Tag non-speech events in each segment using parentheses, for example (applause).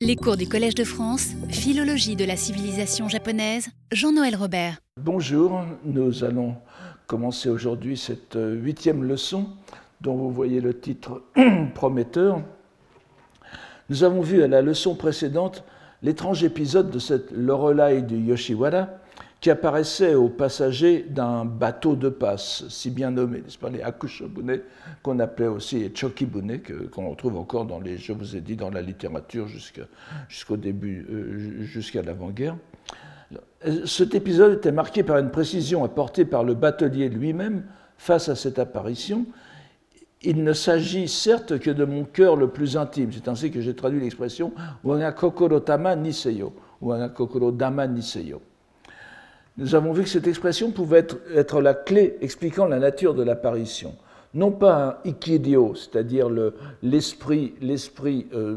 Les cours du Collège de France, Philologie de la civilisation japonaise, Jean-Noël Robert. Bonjour, nous allons commencer aujourd'hui cette euh, huitième leçon dont vous voyez le titre (clears throat) prometteur. Nous avons vu à la leçon précédente l'étrange épisode de cette Lorelai du Yoshiwara qui apparaissait aux passagers d'un bateau de passe, si bien nommé, n'est-ce pas, les Akushobune, qu'on appelait aussi les Chokibune, qu'on retrouve encore dans les, je vous ai dit, dans la littérature jusqu'au début, euh, jusqu'à l'avant-guerre. Cet épisode était marqué par une précision apportée par le batelier lui-même face à cette apparition. Il ne s'agit certes que de mon cœur le plus intime. C'est ainsi que j'ai traduit l'expression Wana kokoro tama niseyo, Wana kokoro dama niseyo. Nous avons vu que cette expression pouvait être, la clé expliquant la nature de l'apparition. Non pas un ikidio, c'est-à-dire l'esprit euh,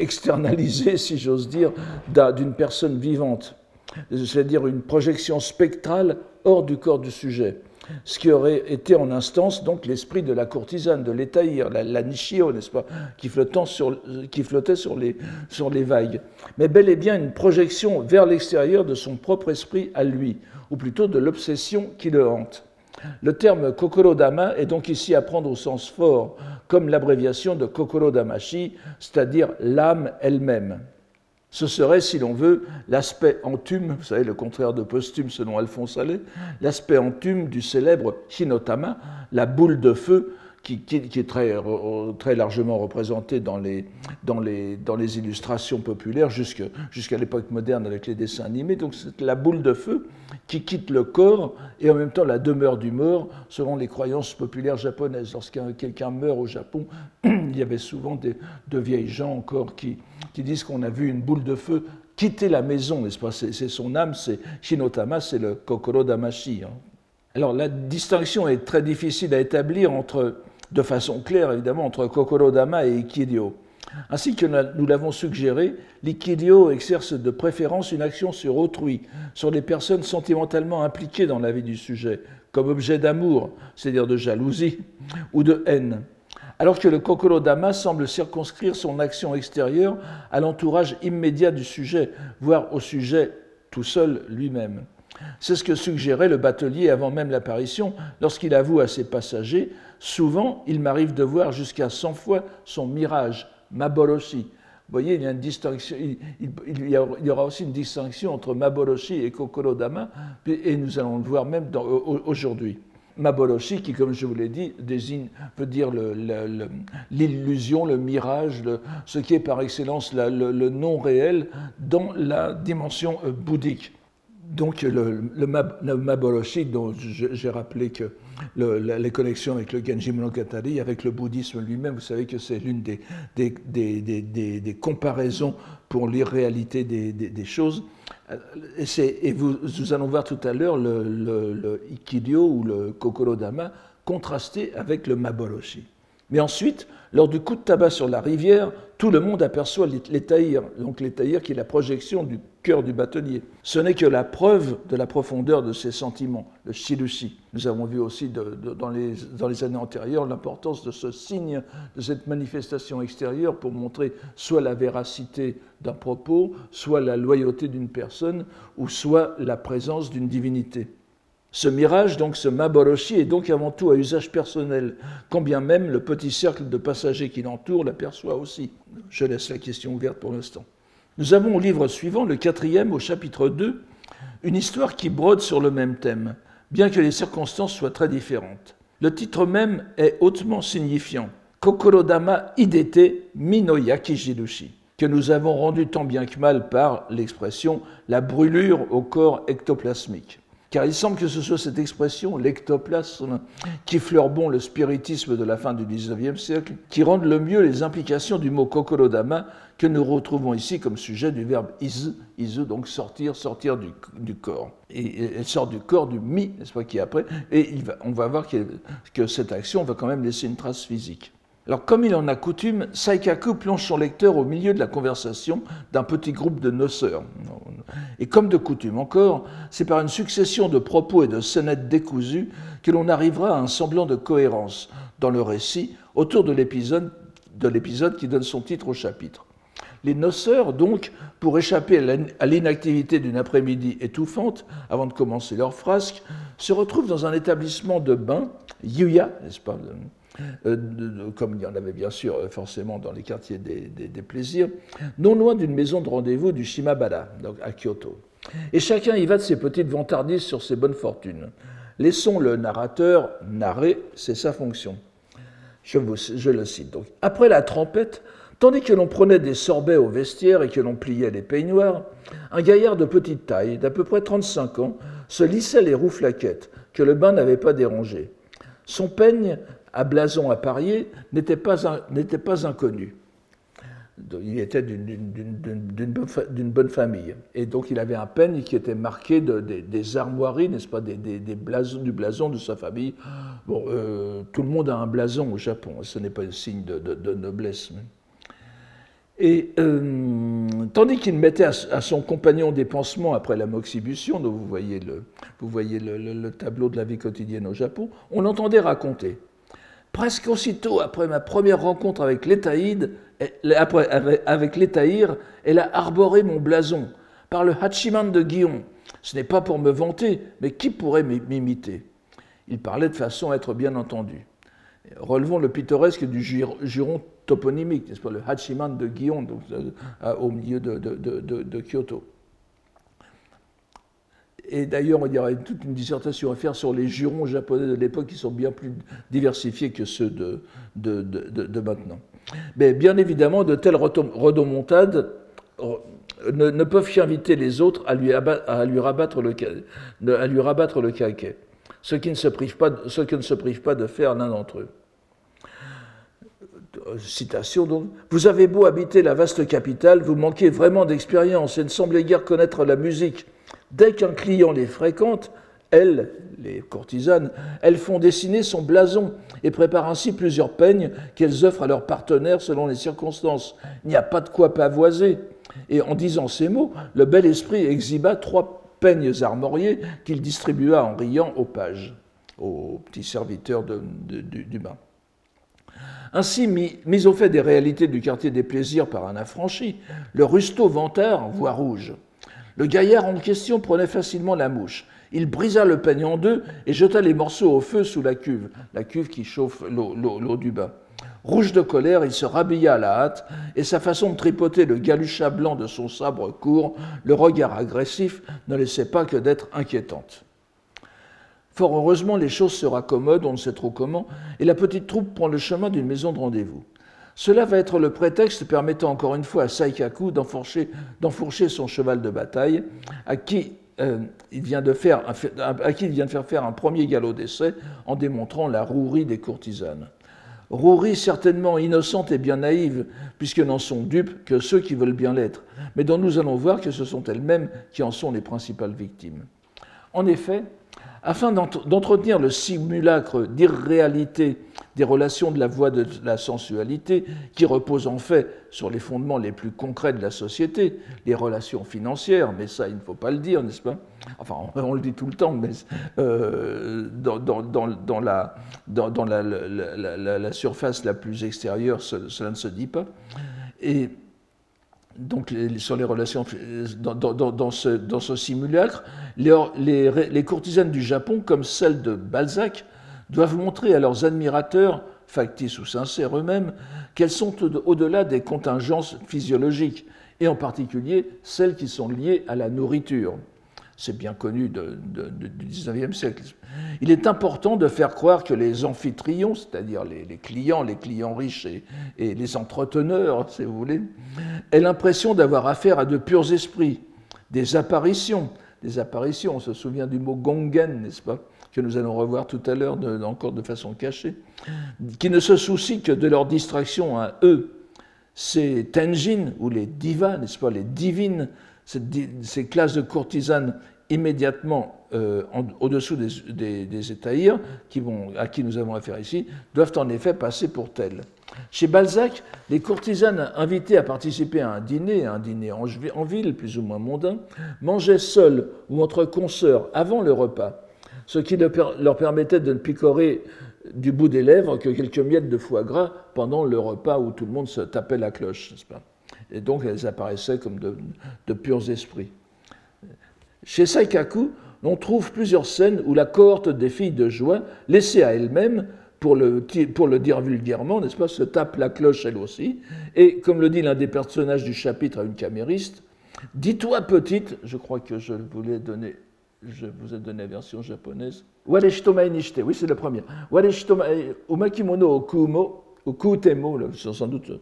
externalisé, (laughs) si j'ose dire, d'une personne vivante, c'est-à-dire une projection spectrale hors du corps du sujet, ce qui aurait été en instance donc l'esprit de la courtisane, de l'étaïr, la, nishio, n'est-ce pas, qui, flottait sur les, sur les vagues, mais bel et bien une projection vers l'extérieur de son propre esprit à lui, ou plutôt de l'obsession qui le hante. Le terme kokoro-dama est donc ici à prendre au sens fort, comme l'abréviation de kokoro-damashi, c'est-à-dire l'âme elle-même. Ce serait, si l'on veut, l'aspect entume, vous savez, le contraire de posthume selon Alphonse Allais, l'aspect entume du célèbre Hinotama, la boule de feu qui, est très, largement représenté dans les, dans les, dans les illustrations populaires jusqu'à l'époque moderne avec les dessins animés. Donc c'est la boule de feu qui quitte le corps et en même temps la demeure du mort selon les croyances populaires japonaises. Lorsqu'un quelqu'un meurt au Japon, (clears throat) il y avait souvent des, de vieilles gens encore qui, disent qu'on a vu une boule de feu quitter la maison, n'est-ce pas? C'est son âme, c'est Shinotama, c'est le Kokoro Damashi. Hein. Alors la distinction est très difficile à établir entre de façon claire évidemment entre Kokoro-dama et Ikidio. Ainsi que nous l'avons suggéré, l'Ikidio exerce de préférence une action sur autrui, sur les personnes sentimentalement impliquées dans la vie du sujet, comme objet d'amour, c'est-à-dire de jalousie ou de haine, alors que le Kokoro-dama semble circonscrire son action extérieure à l'entourage immédiat du sujet, voire au sujet tout seul lui-même. C'est ce que suggérait le batelier avant même l'apparition, lorsqu'il avoue à ses passagers Souvent, il m'arrive de voir jusqu'à 100 fois son mirage, Maboroshi. Vous voyez, il y, aura aussi une distinction entre Maboroshi et Kokoro-dama, et nous allons le voir même aujourd'hui. Maboroshi, qui, comme je vous l'ai dit, désigne, veut dire l'illusion, le, mirage, ce qui est par excellence le non réel dans la dimension euh, bouddhique donc le, le, Maboroshi, dont j'ai rappelé que les connexions avec le Genji Monogatari, avec le bouddhisme lui-même, vous savez que c'est l'une des, des, comparaisons pour l'irréalité des, choses. Et, vous, nous allons voir tout à l'heure le, le, Ikidio ou le Kokoro-dama contrasté avec le Maboroshi. Mais ensuite, lors du coup de tabac sur la rivière, tout le monde aperçoit l'étaïr, donc l'étaïr qui est la projection du du batelier. Ce n'est que la preuve de la profondeur de ses sentiments, le shirushi. Nous avons vu aussi dans, les, dans, les, années antérieures l'importance de ce signe, de cette manifestation extérieure pour montrer soit la véracité d'un propos, soit la loyauté d'une personne, ou soit la présence d'une divinité. Ce mirage, donc ce Maboroshi, est donc avant tout à usage personnel, quand bien même le petit cercle de passagers qui l'entoure l'aperçoit aussi. Je laisse la question ouverte pour l'instant. Nous avons au livre suivant, le quatrième, au chapitre 2, une histoire qui brode sur le même thème, bien que les circonstances soient très différentes. Le titre même est hautement signifiant. Kokorodama Idete Minoyaki Jirushi, que nous avons rendu tant bien que mal par l'expression la brûlure au corps ectoplasmique car il semble que ce soit cette expression, l'ectoplasme, qui fleure bon le spiritisme de la fin du XIXe siècle, qui rende le mieux les implications du mot kokorodama que nous retrouvons ici comme sujet du verbe izu, izu donc sortir, sortir du, corps. Et elle sort du corps du mi, n'est-ce pas, qui est après, et on va voir que cette action va quand même laisser une trace physique. Alors, comme il en a coutume, Saikaku plonge son lecteur au milieu de la conversation d'un petit groupe de noceurs. Et comme de coutume encore, c'est par une succession de propos et de scénettes décousues que l'on arrivera à un semblant de cohérence dans le récit autour de l'épisode qui donne son titre au chapitre. Les noceurs, donc, pour échapper à l'inactivité d'une après-midi étouffante, avant de commencer leur frasque, se retrouvent dans un établissement de bain, Yuya, n'est-ce pas? Euh, comme il y en avait bien sûr euh, forcément dans les quartiers des, plaisirs, non loin d'une maison de rendez-vous du Shimabara, donc à Kyoto. Et chacun y va de ses petites vantardises sur ses bonnes fortunes. Laissons le narrateur narrer, c'est sa fonction. Je, je le cite donc. Après la trompette, Tandis que l'on prenait des sorbets au vestiaire et que l'on pliait les peignoirs, un gaillard de petite taille, d'à peu près 35 ans, se lissait les rouflaquettes, que le bain n'avait pas dérangées. Son peigne, à blason à parier, n'était pas, pas inconnu. Il était d'une bonne famille. Et donc il avait un peigne qui était marqué de, des, armoiries, n'est-ce pas, des, blasons, du blason de sa famille. Bon, euh, tout le monde a un blason au Japon, ce n'est pas un signe de, noblesse. Et euh, tandis qu'il mettait à, son compagnon des pansements après la moxibution, dont vous voyez, le, vous voyez le, tableau de la vie quotidienne au Japon, on l'entendait raconter. Presque aussitôt après ma première rencontre avec l'Étaïde, avec l'Étaïr, elle a arboré mon blason par le Hachiman de Guillon. Ce n'est pas pour me vanter, mais qui pourrait m'imiter? Il parlait de façon à être bien entendu. Relevons le pittoresque du juron toponymique, n'est-ce pas, le Hachiman de Guillon, euh, au milieu de, Kyoto. Et d'ailleurs, il y aurait toute une dissertation à faire sur les jurons japonais de l'époque qui sont bien plus diversifiés que ceux de, de, maintenant. Mais bien évidemment, de telles rodomontades euh, ne, peuvent qu'inviter les autres à lui, à lui, rabattre le, à lui rabattre le caquet, ce qui ne se prive pas, ce qui ne se prive pas de faire l'un d'entre eux. Euh, citation donc, Vous avez beau habiter la vaste capitale, vous manquez vraiment d'expérience et ne semblez guère connaître la musique. Dès qu'un client les fréquente, elles, les courtisanes, elles font dessiner son blason et préparent ainsi plusieurs peignes qu'elles offrent à leurs partenaires selon les circonstances. Il n'y a pas de quoi pavoiser. Et en disant ces mots, le bel esprit exhiba trois peignes armoriés qu'il distribua en riant aux pages, aux petits serviteurs du bain. Ainsi, mis, au fait des réalités du quartier des plaisirs par un affranchi, le rusto vantard voit rouge. Le gaillard en question prenait facilement la mouche. Il brisa le peigne en deux et jeta les morceaux au feu sous la cuve, la cuve qui chauffe l'eau du bain. Rouge de colère, il se rhabilla à la hâte, et sa façon de tripoter le galuchat blanc de son sabre court, le regard agressif, ne laissait pas que d'être inquiétante. Fort heureusement, les choses se raccommodent, on ne sait trop comment, et la petite troupe prend le chemin d'une maison de rendez-vous. Cela va être le prétexte permettant encore une fois à Saikaku d'enfourcher son cheval de bataille, à qui, euh, il vient de faire, à qui il vient de faire faire un premier galop d'essai en démontrant la rouerie des courtisanes. Rouerie certainement innocente et bien naïve, puisque n'en sont dupes que ceux qui veulent bien l'être, mais dont nous allons voir que ce sont elles-mêmes qui en sont les principales victimes. En effet, afin d'entretenir le simulacre d'irréalité des relations de la voie de la sensualité, qui repose en fait sur les fondements les plus concrets de la société, les relations financières, mais ça, il ne faut pas le dire, n'est-ce pas? Enfin, on, le dit tout le temps, mais dans, la, surface la plus extérieure, cela ne se dit pas. Et donc sur les relations dans, ce, simulacre, les, courtisanes du Japon, comme celles de Balzac, doivent montrer à leurs admirateurs, factices ou sincères eux-mêmes, qu'elles sont au-delà des contingences physiologiques, et en particulier celles qui sont liées à la nourriture c'est bien connu du XIXe siècle. Il est important de faire croire que les amphitrions, c'est-à-dire les, clients, les clients riches et, les entreteneurs, si vous voulez, aient l'impression d'avoir affaire à de purs esprits, des apparitions. Des apparitions, on se souvient du mot gongen, n'est-ce pas? Que nous allons revoir tout à l'heure encore de façon cachée, qui ne se soucient que de leur distraction à eux. Ces tenjin, ou les divas, n'est-ce pas, les divines, ces classes de courtisanes immédiatement euh, au-dessous des, des, à qui nous avons affaire ici, doivent en effet passer pour telles. Chez Balzac, les courtisanes invitées à participer à un dîner, un dîner en, en ville, plus ou moins mondain, mangeaient seules ou entre consoeurs avant le repas, ce qui leur permettait de ne picorer du bout des lèvres que quelques miettes de foie gras pendant le repas où tout le monde se tapait la cloche, pas? Et donc elles apparaissaient comme de, purs esprits. Chez Saikaku, on trouve plusieurs scènes où la cohorte des filles de joie, laissée à elle-même, pour le, pour le dire vulgairement, n'est-ce pas, se tape la cloche elle aussi. Et comme le dit l'un des personnages du chapitre à une camériste, dis-toi petite, je crois que je voulais donner, je vous ai donné la version japonaise. Wareshitomae nishite, oui c'est le premier. Wareshitomae umakimono okumo, okutemo, sans doute.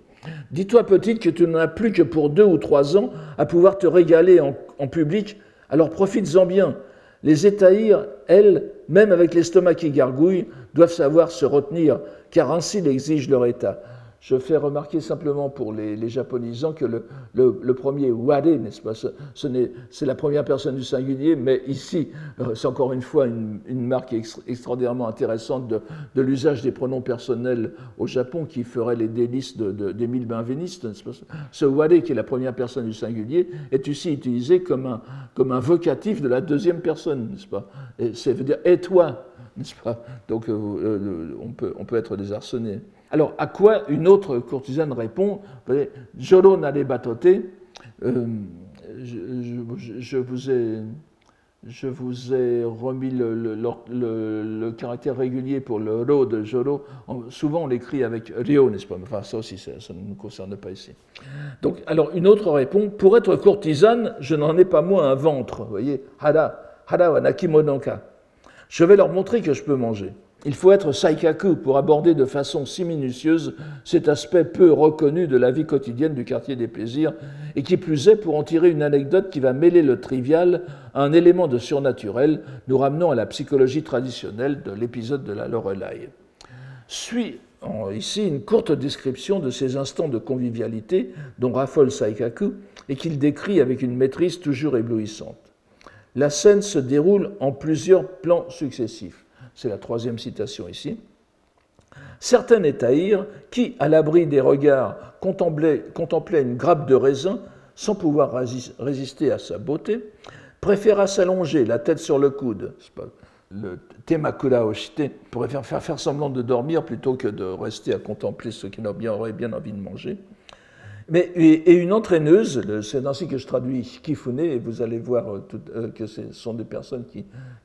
Dis-toi petite que tu n'en as plus que pour deux ou trois ans à pouvoir te régaler en, en public, alors profites-en bien. Les étahirs, elles, même avec l'estomac qui gargouille, doivent savoir se retenir, car ainsi l'exige leur état. Je fais remarquer simplement pour les, japonisants que le, premier ware, n'est-ce pas, c'est la première personne du singulier, mais ici, euh, c'est encore une fois une, marque extraordinairement intéressante de, l'usage des pronoms personnels au Japon qui ferait les délices d'Émile de, Benveniste. Ce ware, qui est la première personne du singulier, est ici utilisé comme un, comme un vocatif de la deuxième personne, n'est-ce pas Ça veut dire et toi, (laughs) n'est-ce pas? Donc euh, on, peut, on peut être désarçonné. Alors, à quoi une autre courtisane répond Jolo n'allez batote, euh, je, vous ai, je vous ai remis le, caractère régulier pour le ro de Jolo. Souvent, on l'écrit avec rio, n'est-ce pas? Enfin, ça aussi, ça, ne nous concerne pas ici. Donc, alors, une autre répond Pour être courtisane, je n'en ai pas moins un ventre. Vous voyez Hara, hara wa. Je vais leur montrer que je peux manger. Il faut être saikaku pour aborder de façon si minutieuse cet aspect peu reconnu de la vie quotidienne du quartier des plaisirs, et qui plus est pour en tirer une anecdote qui va mêler le trivial à un élément de surnaturel, nous ramenant à la psychologie traditionnelle de l'épisode de la Lorelai. Suit ici une courte description de ces instants de convivialité dont raffole Saikaku et qu'il décrit avec une maîtrise toujours éblouissante. La scène se déroule en plusieurs plans successifs c'est la troisième citation ici, certains étahirs qui, à l'abri des regards, contemplaient, une grappe de raisin sans pouvoir résister à sa beauté, préféra s'allonger, la tête sur le coude. Le temakura oshite pourrait faire, semblant de dormir plutôt que de rester à contempler ce qu'il aurait bien envie de manger. Mais, et, une entraîneuse, c'est ainsi que je traduis Kifune, et vous allez voir euh, euh, que ce sont des personnes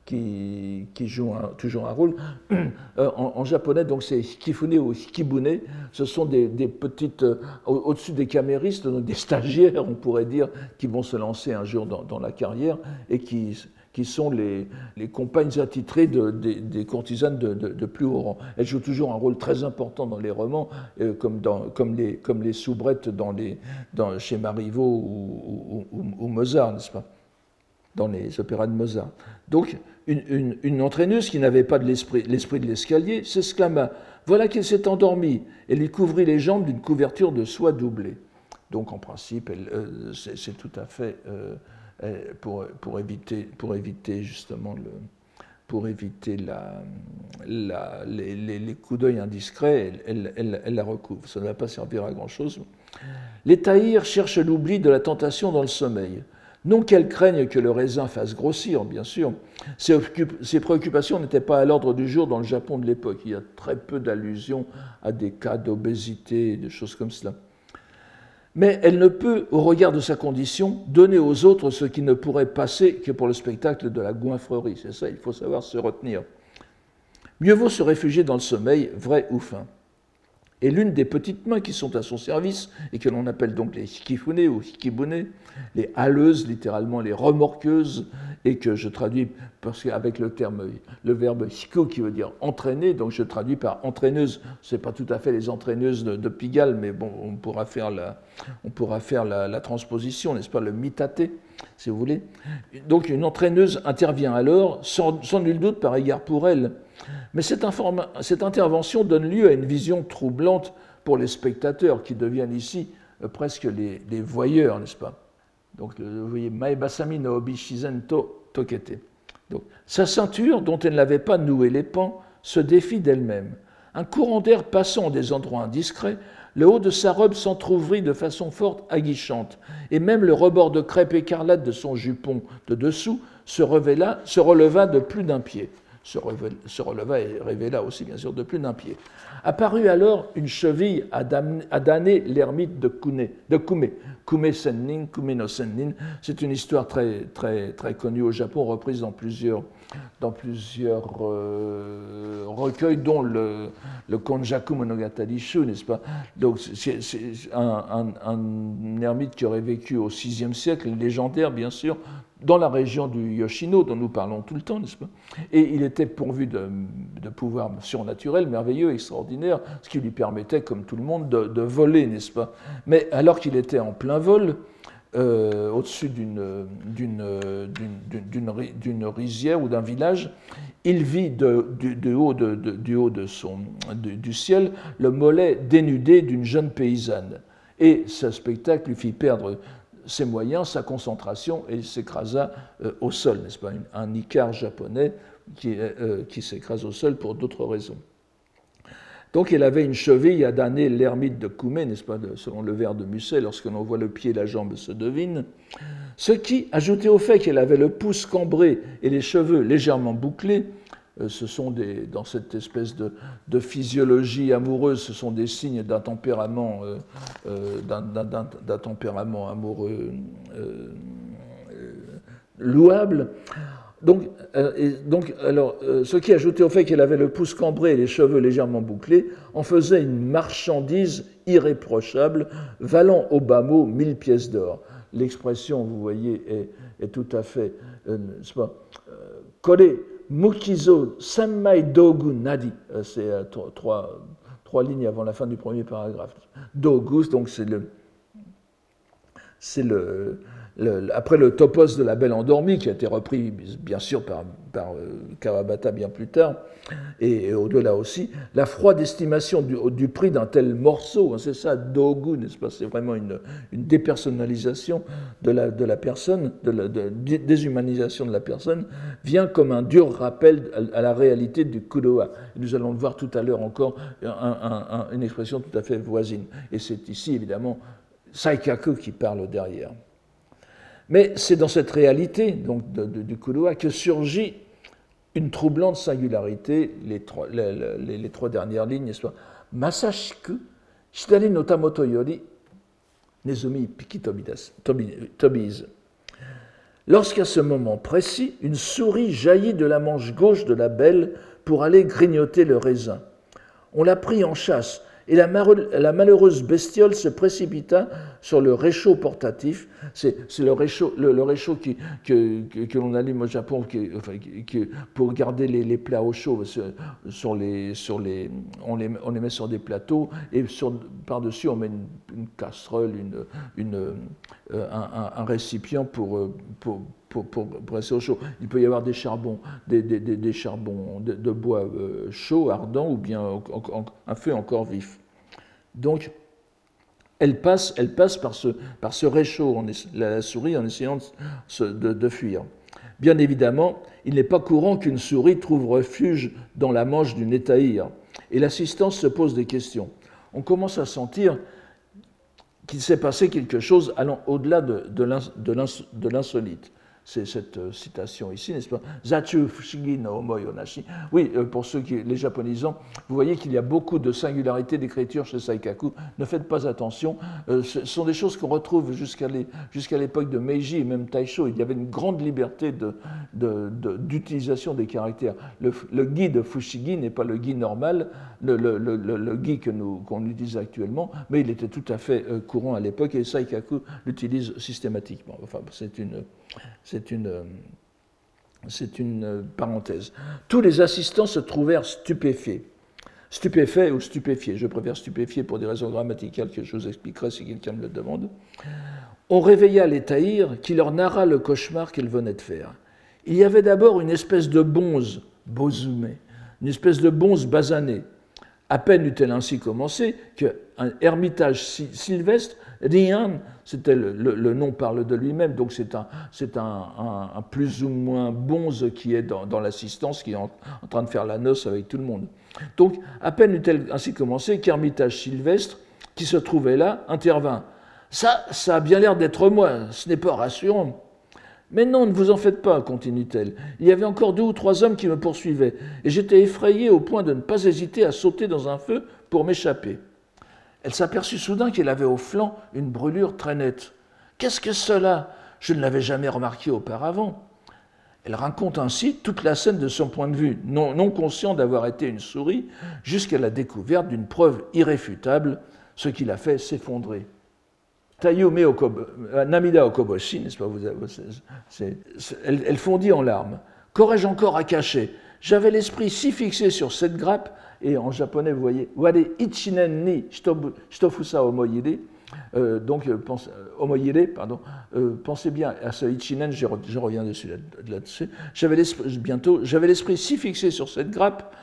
qui, jouent toujours un rôle. (clears throat) Euh, en, japonais, donc c'est Kifune ou Kibune, ce sont des, petites, au-dessus des caméristes, donc des stagiaires, on pourrait dire, qui vont se lancer un jour dans, dans la carrière et qui qui sont les, compagnes attitrées des, courtisanes de, plus haut rang. Elles jouent toujours un rôle très important dans les romans, euh, comme, les, comme les soubrettes chez Marivaux ou, ou, Mozart, n'est-ce pas? Dans les opéras de Mozart. Donc, une, entraîneuse qui n'avait pas l'esprit de l'escalier s'exclama Voilà qu'il s'est endormi et lui couvrit les jambes d'une couverture de soie doublée. Donc, en principe, euh, c'est tout à fait. Euh, pour, pour, éviter, pour éviter justement pour éviter les, coups d'œil indiscrets, elle, la recouvre. Ça ne va pas servir à grand-chose. Les taïrs cherchent l'oubli de la tentation dans le sommeil. Non qu'elles craignent que le raisin fasse grossir, bien sûr. Ces, ces préoccupations n'étaient pas à l'ordre du jour dans le Japon de l'époque. Il y a très peu d'allusions à des cas d'obésité, des choses comme cela mais elle ne peut, au regard de sa condition, donner aux autres ce qui ne pourrait passer que pour le spectacle de la goinfrerie. C'est ça, il faut savoir se retenir. Mieux vaut se réfugier dans le sommeil, vrai ou fin. Et l'une des petites mains qui sont à son service, et que l'on appelle donc les hikifune ou hikibune, les haleuses, littéralement les remorqueuses, et que je traduis parce qu'avec le terme, le verbe hiko qui veut dire entraîner, donc je traduis par entraîneuse. Ce n'est pas tout à fait les entraîneuses de, Pigalle, mais bon, on pourra faire la, on pourra faire la, transposition, n'est-ce pas, le mitaté, si vous voulez. Donc une entraîneuse intervient alors, sans nul doute par égard pour elle, mais cette, intervention donne lieu à une vision troublante pour les spectateurs qui deviennent ici euh, presque les, voyeurs, n'est-ce pas? Donc, euh, vous voyez, Maebasami no tokete. Sa ceinture, dont elle n'avait pas noué les pans, se défie d'elle-même. Un courant d'air passant des endroits indiscrets, le haut de sa robe s'entr'ouvrit de façon forte aguichante, et même le rebord de crêpe écarlate de son jupon de dessous se releva de plus d'un pied se, releva et révéla aussi, bien sûr, de plus d'un pied. Apparut alors une cheville à, damner l'ermite de, Kune, de Kume. Kume Sennin, Kume no Sennin. C'est une histoire très, très, très connue au Japon, reprise dans plusieurs, dans plusieurs euh, recueils, dont le, le Konjaku Monogatari Shu, n'est-ce pas? Donc, c'est un, un, ermite qui aurait vécu au VIe siècle, légendaire, bien sûr, dans la région du Yoshino, dont nous parlons tout le temps, n'est-ce pas? Et il était pourvu de, pouvoirs surnaturels, merveilleux, extraordinaires, ce qui lui permettait, comme tout le monde, de, voler, n'est-ce pas? Mais alors qu'il était en plein vol, euh, au-dessus d'une rizière ou d'un village, il vit du, haut, du haut de du ciel le mollet dénudé d'une jeune paysanne. Et ce spectacle lui fit perdre ses moyens, sa concentration, et s'écrasa euh, au sol, n'est-ce pas? Un Icar japonais qui, euh, qui s'écrase au sol pour d'autres raisons. Donc il avait une cheville à damner l'ermite de Koumé, n'est-ce pas, selon le vers de Musset, lorsque l'on voit le pied et la jambe se devine. Ce qui, ajouté au fait qu'elle avait le pouce cambré et les cheveux légèrement bouclés, ce sont des, dans cette espèce de, physiologie amoureuse, ce sont des signes d'un tempérament, euh, euh, d'un tempérament amoureux louable. Donc, alors, ce qui, ajouté au fait qu'elle avait le pouce cambré et les cheveux légèrement bouclés, en faisait une marchandise irréprochable, valant au bas mot mille pièces d'or. L'expression, vous voyez, est, tout à fait, collée Mukizo Sammai Dogu Nadi. Euh, c'est euh, trois, lignes avant la fin du premier paragraphe. Dogu, donc. C'est le, après le topos de la Belle Endormie, qui a été repris bien sûr par, euh, Kawabata bien plus tard, et, au-delà aussi, la froide estimation du, prix d'un tel morceau, hein, c'est ça, dogu, n'est-ce pas C'est vraiment une, dépersonnalisation de la, personne, de déshumanisation de la personne, vient comme un dur rappel à, la réalité du kudoa. Nous allons le voir tout à l'heure encore, une expression tout à fait voisine. Et c'est ici, évidemment, Saikaku qui parle derrière. Mais c'est dans cette réalité donc, du Kudoa que surgit une troublante singularité, les trois, dernières lignes, soit Masashiku, Shitari no Tamoto yori, Nezumi Tobiz. Lorsqu'à ce moment précis, une souris jaillit de la manche gauche de la belle pour aller grignoter le raisin. On l'a pris en chasse et la, malheureuse bestiole se précipita sur le réchaud portatif. C'est le réchaud, que, l'on allume au Japon pour garder les, plats au chaud. On, les, met sur des plateaux et par-dessus on met une, casserole, euh, un, récipient pour, pour, pour, pour, rester au chaud. Il peut y avoir des charbons, des, charbons de, bois euh, chaud, ardent, ou bien un feu encore vif. Donc, elle passe, elle passe par, ce, par ce réchaud, la souris, en essayant de, fuir. Bien évidemment, il n'est pas courant qu'une souris trouve refuge dans la manche d'une étaïre, et l'assistance se pose des questions. On commence à sentir qu'il s'est passé quelque chose allant au-delà de l'insolite c'est cette euh, citation ici, n'est-ce pas? Zachu Fushigi no Onashi. Oui, euh, pour ceux qui, les japonisants, vous voyez qu'il y a beaucoup de singularités d'écriture chez Saikaku. Ne faites pas attention. Euh, ce sont des choses qu'on retrouve jusqu'à l'époque de Meiji et même Taisho. Il y avait une grande liberté d'utilisation de, des caractères. Le, le gi de Fushigi n'est pas le gi normal, le, le, le gi que nous, qu'on utilise actuellement, mais il était tout à fait courant à l'époque et Saikaku l'utilise systématiquement. Enfin, c'est une c'est une, c'est une parenthèse. Tous les assistants se trouvèrent stupéfaits. Stupéfaits ou stupéfiés, je préfère stupéfiés pour des raisons grammaticales que je vous expliquerai si quelqu'un me le demande. On réveilla les taïrs qui leur narra le cauchemar qu'ils venaient de faire. Il y avait d'abord une espèce de bonze, bozume, une espèce de bonze basanée. À peine eut-elle ainsi commencé qu'un ermitage sylvestre Rian, c'était le, nom parle de lui-même, donc c'est un, un, un, plus ou moins bonze qui est dans, l'assistance, qui est en, train de faire la noce avec tout le monde. Donc, à peine eut-elle ainsi commencé qu'Hermitage Sylvestre, qui se trouvait là, intervint. Ça, ça a bien l'air d'être moi, ce n'est pas rassurant. Mais non, ne vous en faites pas, continue-t-elle. Il y avait encore deux ou trois hommes qui me poursuivaient, et j'étais effrayée au point de ne pas hésiter à sauter dans un feu pour m'échapper. Elle s'aperçut soudain qu'elle avait au flanc une brûlure très nette. Qu'est-ce que cela? Je ne l'avais jamais remarqué auparavant. Elle raconte ainsi toute la scène de son point de vue, non, conscient d'avoir été une souris, jusqu'à la découverte d'une preuve irréfutable, ce qui l'a fait s'effondrer. Tayume euh, Namida Okoboshi, n'est-ce pas? Vous, elle fondit en larmes. Qu'aurais-je encore à cacher? J'avais l'esprit si fixé sur cette grappe, et en japonais, vous voyez, Wade Ichinen ni Shitofusa Omoyide, euh, donc, euh, euh, pardon, pensez bien à ce Ichinen, je, reviens dessus là-dessus. bientôt, j'avais l'esprit si fixé sur cette grappe,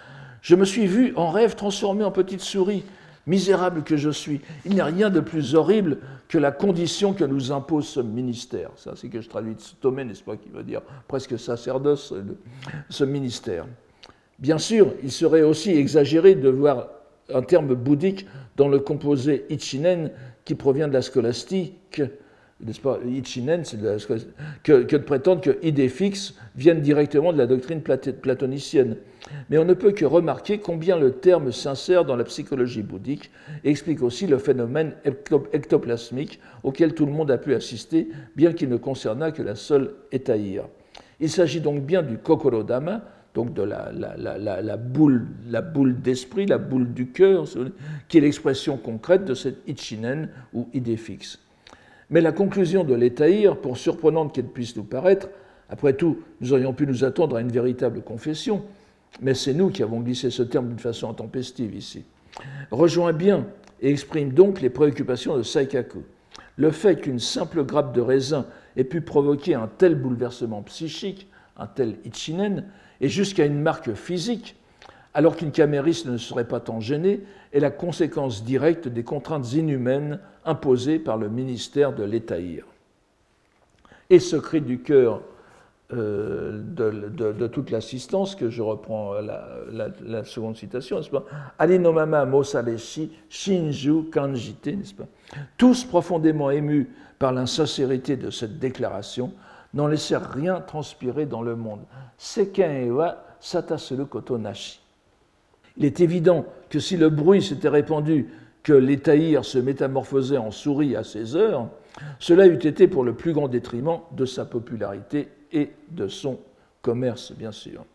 je me suis vu en rêve transformé en petite souris, misérable que je suis. Il n'y a rien de plus horrible que la condition que nous impose ce ministère. Ça, c'est que je traduis de Tomé, n'est-ce pas, qui veut dire presque sacerdoce, ce ministère. Bien sûr, il serait aussi exagéré de voir un terme bouddhique dans le composé Ichinen qui provient de la scolastique, n'est-ce pas, Ichinen, que, de prétendre que idées fixes viennent directement de la doctrine platonicienne. Mais on ne peut que remarquer combien le terme s'insère dans la psychologie bouddhique et explique aussi le phénomène ectoplasmique auquel tout le monde a pu assister, bien qu'il ne concernât que la seule étaïr. Il s'agit donc bien du kokorodama, donc de la, la, boule, la boule d'esprit, la boule du cœur, qui est l'expression concrète de cette ichinen ou idée fixe. Mais la conclusion de l'étaïr, pour surprenante qu'elle puisse nous paraître, après tout, nous aurions pu nous attendre à une véritable confession, mais c'est nous qui avons glissé ce terme d'une façon intempestive ici, rejoint bien et exprime donc les préoccupations de Saikaku. Le fait qu'une simple grappe de raisin ait pu provoquer un tel bouleversement psychique, un tel ichinen, et jusqu'à une marque physique, alors qu'une camériste ne serait pas tant gênée, est la conséquence directe des contraintes inhumaines imposées par le ministère de l'Étaïr. Et ce cri du cœur euh, de, toute l'assistance, que je reprends la, seconde citation, n'est-ce Alinomama Mosaleshi Shinju Kanjite, n'est-ce pas? Tous profondément émus par l'insincérité de cette déclaration, n'en laissèrent rien transpirer dans le monde. Seken ewa satasuru nashi. Il est évident que si le bruit s'était répandu que l'Étaïr se métamorphosait en souris à ces heures, cela eût été pour le plus grand détriment de sa popularité et de son commerce, bien sûr.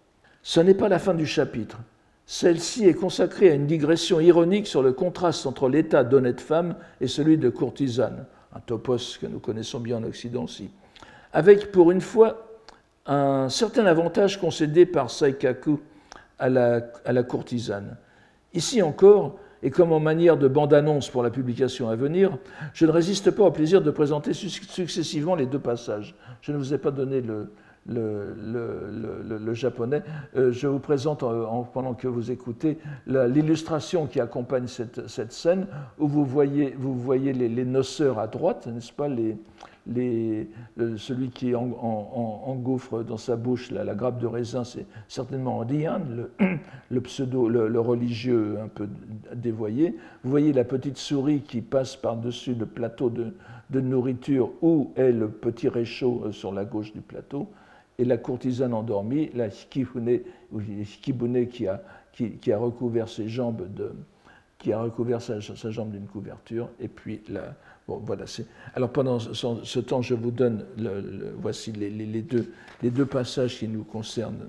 Ce n'est pas la fin du chapitre. Celle-ci est consacrée à une digression ironique sur le contraste entre l'état d'honnête femme et celui de courtisane, un topos que nous connaissons bien en Occident aussi avec pour une fois un certain avantage concédé par Saikaku à la, courtisane. Ici encore, et comme en manière de bande-annonce pour la publication à venir, je ne résiste pas au plaisir de présenter successivement les deux passages. Je ne vous ai pas donné le, japonais. Euh, je vous présente, en, pendant que vous écoutez, l'illustration qui accompagne cette, scène, où vous voyez, vous voyez les, les noceurs à droite, n'est-ce pas, les, les, celui qui engouffre dans sa bouche la, grappe de raisin, c'est certainement Diane, (clears throat) le, pseudo, le, religieux un peu dévoyé. Vous voyez la petite souris qui passe par-dessus le plateau de, nourriture où est le petit réchaud euh, sur la gauche du plateau, et la courtisane endormie, la Shikibune, qui a, recouvert ses jambes sa, sa jambe d'une couverture, et puis la, voilà, Alors pendant ce, temps, je vous donne, voici les, deux, les, deux, passages qui nous concernent,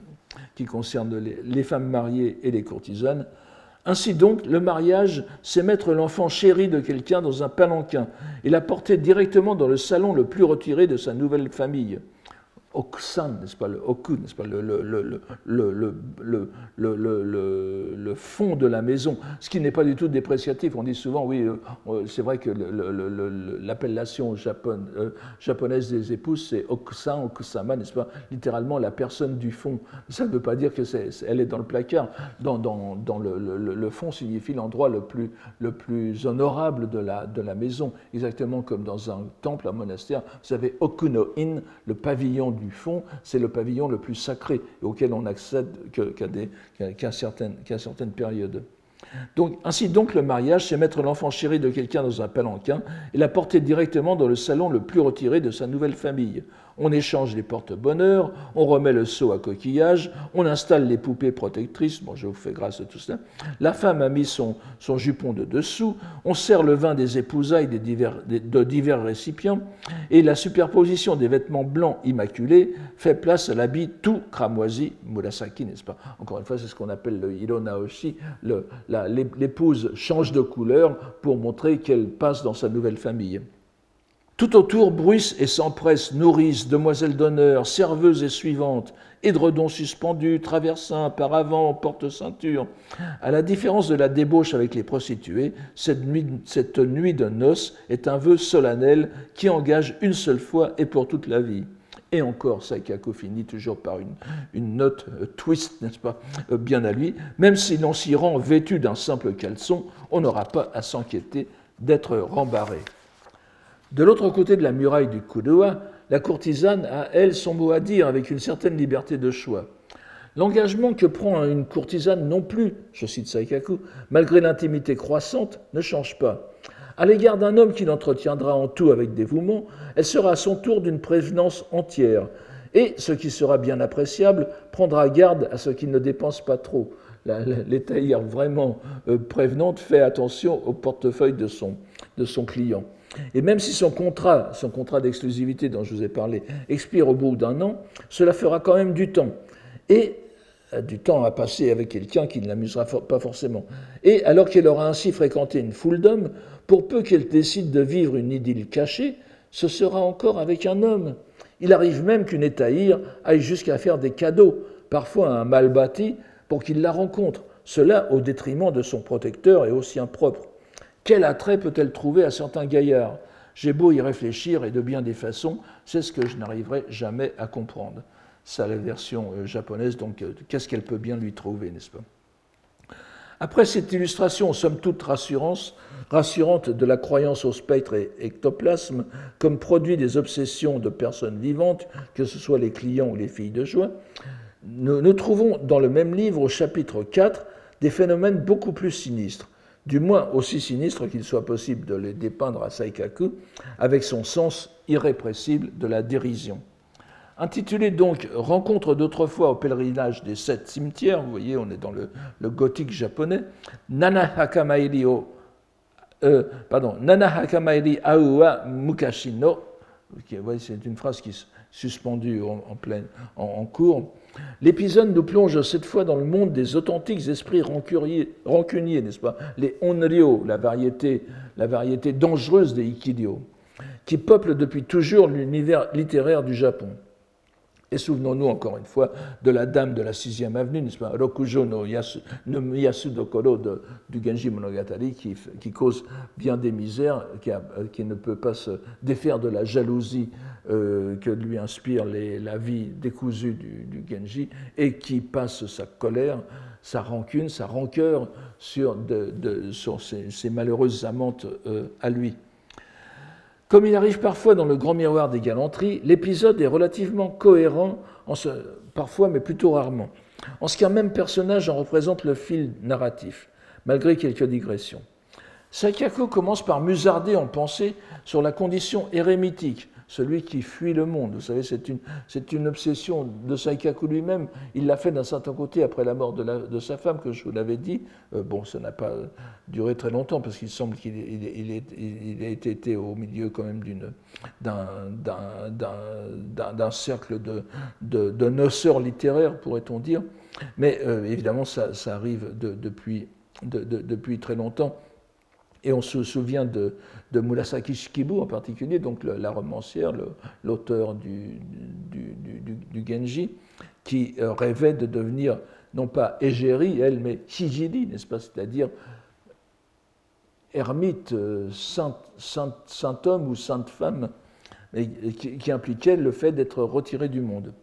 qui concernent les, femmes mariées et les courtisanes. Ainsi donc, le mariage, c'est mettre l'enfant chéri de quelqu'un dans un palanquin et la porter directement dans le salon le plus retiré de sa nouvelle famille. Okusan, n'est-ce pas, le Oku, n'est-ce pas, le, fond de la maison, ce qui n'est pas du tout dépréciatif. On dit souvent, oui, euh, euh, c'est vrai que l'appellation japon, euh, japonaise des épouses, c'est Okusan, Okusama, n'est-ce pas, littéralement la personne du fond. Ça ne veut pas dire qu'elle est, elle est dans le placard. Dans, le, fond signifie l'endroit le plus, le plus honorable de la, de la maison, exactement comme dans un temple, un monastère. Vous savez, Okuno-in, le pavillon du fond, c'est le pavillon le plus sacré auquel on accède qu'à certaines, certaines, périodes. Donc, ainsi donc, le mariage, c'est mettre l'enfant chéri de quelqu'un dans un palanquin et la porter directement dans le salon le plus retiré de sa nouvelle famille. On échange les porte-bonheur, on remet le seau à coquillage, on installe les poupées protectrices. Bon, je vous fais grâce à tout cela. La femme a mis son, son jupon de dessous, on sert le vin des épousailles divers, de divers récipients, et la superposition des vêtements blancs immaculés fait place à l'habit tout cramoisi murasaki, n'est-ce pas? Encore une fois, c'est ce qu'on appelle le hironaoshi. L'épouse change de couleur pour montrer qu'elle passe dans sa nouvelle famille. Tout autour bruissent et s'empressent nourrices, demoiselles d'honneur, serveuses et suivantes, édredons suspendus, traversins, paravents, porte-ceinture. À la différence de la débauche avec les prostituées, cette nuit, de noces est un vœu solennel qui engage une seule fois et pour toute la vie. Et encore, Saikaku finit toujours par une, une note euh, twist, n'est-ce pas, euh, bien à lui. Même si l'on s'y rend vêtu d'un simple caleçon, on n'aura pas à s'inquiéter d'être rembarré. De l'autre côté de la muraille du Kudoa, la courtisane a, elle, son mot à dire avec une certaine liberté de choix. L'engagement que prend une courtisane non plus, je cite Saikaku, malgré l'intimité croissante, ne change pas. À l'égard d'un homme qui l'entretiendra en tout avec dévouement, elle sera à son tour d'une prévenance entière. Et, ce qui sera bien appréciable, prendra garde à ce qu'il ne dépense pas trop. L'étaillère vraiment euh, prévenante fait attention au portefeuille de son client. Et même si son contrat, son contrat d'exclusivité dont je vous ai parlé, expire au bout d'un an, cela fera quand même du temps. Et euh, du temps à passer avec quelqu'un qui ne l'amusera pas forcément. Et alors qu'elle aura ainsi fréquenté une foule d'hommes, pour peu qu'elle décide de vivre une idylle cachée, ce sera encore avec un homme. Il arrive même qu'une étaïre aille jusqu'à faire des cadeaux, parfois à un mal bâti, pour qu'il la rencontre, cela au détriment de son protecteur et au sien. Quel attrait peut-elle trouver à certains gaillards? J'ai beau y réfléchir et de bien des façons, c'est ce que je n'arriverai jamais à comprendre. C'est la version euh, japonaise, donc euh, qu'est-ce qu'elle peut bien lui trouver, n'est-ce pas? Après cette illustration, somme toute rassurante, rassurante de la croyance au spectre et ectoplasme comme produit des obsessions de personnes vivantes, que ce soit les clients ou les filles de joie, nous, nous trouvons dans le même livre, au chapitre 4, des phénomènes beaucoup plus sinistres du moins aussi sinistre qu'il soit possible de les dépeindre à Saikaku, avec son sens irrépressible de la dérision. Intitulé donc Rencontre d'autrefois au pèlerinage des sept cimetières, vous voyez, on est dans le, gothique japonais, Nana Hakamairi euh, Nana Aua Mukashino, c'est une phrase qui est suspendue en, pleine, en cours, L'épisode nous plonge cette fois dans le monde des authentiques esprits rancuniers, n'est-ce pas? Les onryo, la variété, la variété dangereuse des ikidio, qui peuplent depuis toujours l'univers littéraire du Japon. Et souvenons-nous encore une fois de la dame de la sixième avenue, n'est-ce pas? Rokujo no, Yasudokoro du Genji Monogatari, qui, cause bien des misères, qui, ne peut pas se défaire de la jalousie euh, que lui inspire la vie décousue du, Genji, et qui passe sa colère, sa rancune, sa rancœur sur ses, malheureuses amantes euh, à lui. Comme il arrive parfois dans le grand miroir des galanteries, l'épisode est relativement cohérent, parfois mais plutôt rarement, en ce qu'un même personnage en représente le fil narratif, malgré quelques digressions. Sakako commence par musarder en pensée sur la condition érémitique celui qui fuit le monde. Vous savez, c'est une, une, obsession de Saikaku lui-même. Il l'a fait d'un certain côté après la mort de, sa femme, que je vous l'avais dit. Euh, bon, ça n'a pas duré très longtemps, parce qu'il semble qu'il il, il, ait été au milieu quand même d'un cercle de, de, noceurs littéraires, pourrait-on dire. Mais euh, évidemment, ça, ça arrive depuis, depuis très longtemps. Et on se souvient de, de Murasaki Shikibu en particulier, donc la romancière, l'auteur du, Genji, qui euh, rêvait de devenir non pas égérie, elle, mais Hijiri, n'est-ce pas? C'est-à-dire ermite, euh, saint, homme ou sainte femme, qui impliquait le fait d'être retiré du monde.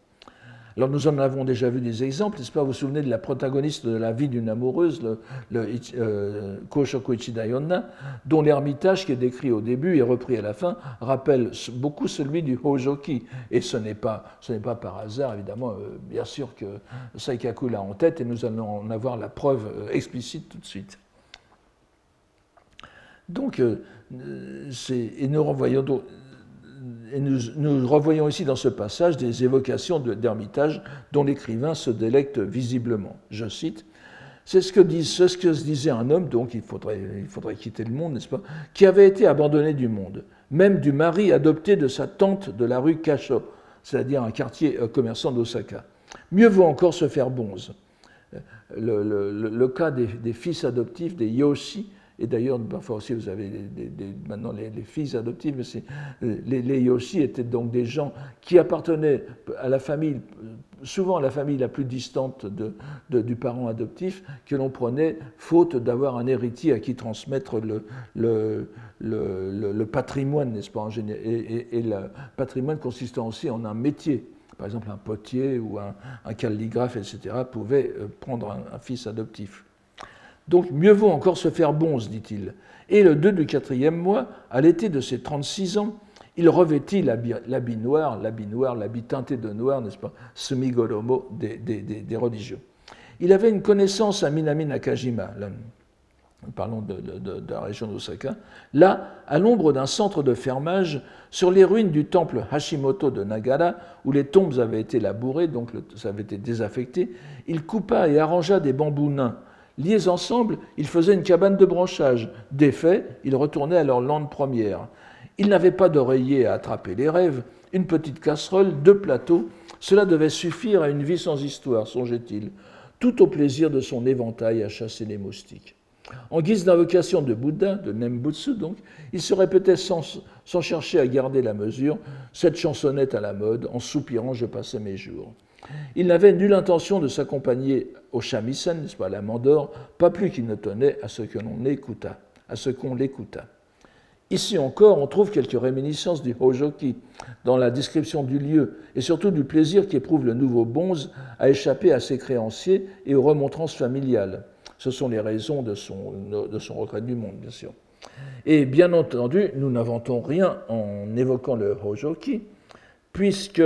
Alors nous en avons déjà vu des exemples, n'est-ce pas? Vous vous souvenez de la protagoniste de la vie d'une amoureuse, le, le euh, Ichidayonna, dont l'ermitage qui est décrit au début et repris à la fin rappelle beaucoup celui du Hojoki. Et ce n'est pas, pas par hasard, évidemment, euh, bien sûr que Saikaku l'a en tête et nous allons en avoir la preuve euh, explicite tout de suite. Donc, et nous renvoyons donc, nous, revoyons ici dans ce passage des évocations d'Hermitage dont l'écrivain se délecte visiblement. Je cite C'est ce, que se disait un homme, donc il faudrait, quitter le monde, n'est-ce pas Qui avait été abandonné du monde, même du mari adopté de sa tante de la rue Kasho, c'est-à-dire un quartier euh, commerçant d'Osaka. Mieux vaut encore se faire bonze. Le, le, cas des, des, fils adoptifs, des Yoshi, et d'ailleurs, parfois aussi, vous avez maintenant les, filles adoptives, mais les, les Yoshi étaient donc des gens qui appartenaient à la famille, souvent à la famille la plus distante du parent adoptif, que l'on prenait faute d'avoir un héritier à qui transmettre le, patrimoine, n'est-ce pas et, et, le patrimoine consistant aussi en un métier par exemple un potier ou un, calligraphe, etc., pouvait euh, prendre un fils adoptif. Donc mieux vaut encore se faire bonze, dit-il. Et le 2 du quatrième mois, à l'été de ses 36 ans, il revêtit l'habit noir, l'habit noir, l'habit teinté de noir, n'est-ce pas, semi-golomo des, des, religieux. Il avait une connaissance à Minami Nakajima, là, parlons de, la région d'Osaka, là, à l'ombre d'un centre de fermage, sur les ruines du temple Hashimoto de Nagara, où les tombes avaient été labourées, donc ça avait été désaffecté, il coupa et arrangea des bambous nains Liés ensemble, ils faisaient une cabane de branchage. Défaits, ils retournaient à leur lande première. Ils n'avaient pas d'oreiller à attraper les rêves, une petite casserole, deux plateaux. Cela devait suffire à une vie sans histoire, songeait-il, tout au plaisir de son éventail à chasser les moustiques. En guise d'invocation de Bouddha, de Nembutsu donc, il se répétait sans, sans chercher à garder la mesure cette chansonnette à la mode, en soupirant Je passais mes jours. Il n'avait nulle intention de s'accompagner au shamisen, n'est-ce pas, à la mandore, pas plus qu'il ne tenait à ce que qu'on l'écoutât. Ici encore, on trouve quelques réminiscences du Hojoki dans la description du lieu et surtout du plaisir qu'éprouve le nouveau bonze à échapper à ses créanciers et aux remontrances familiales. Ce sont les raisons de son, de son retrait du monde, bien sûr. Et bien entendu, nous n'inventons rien en évoquant le Hojoki, puisque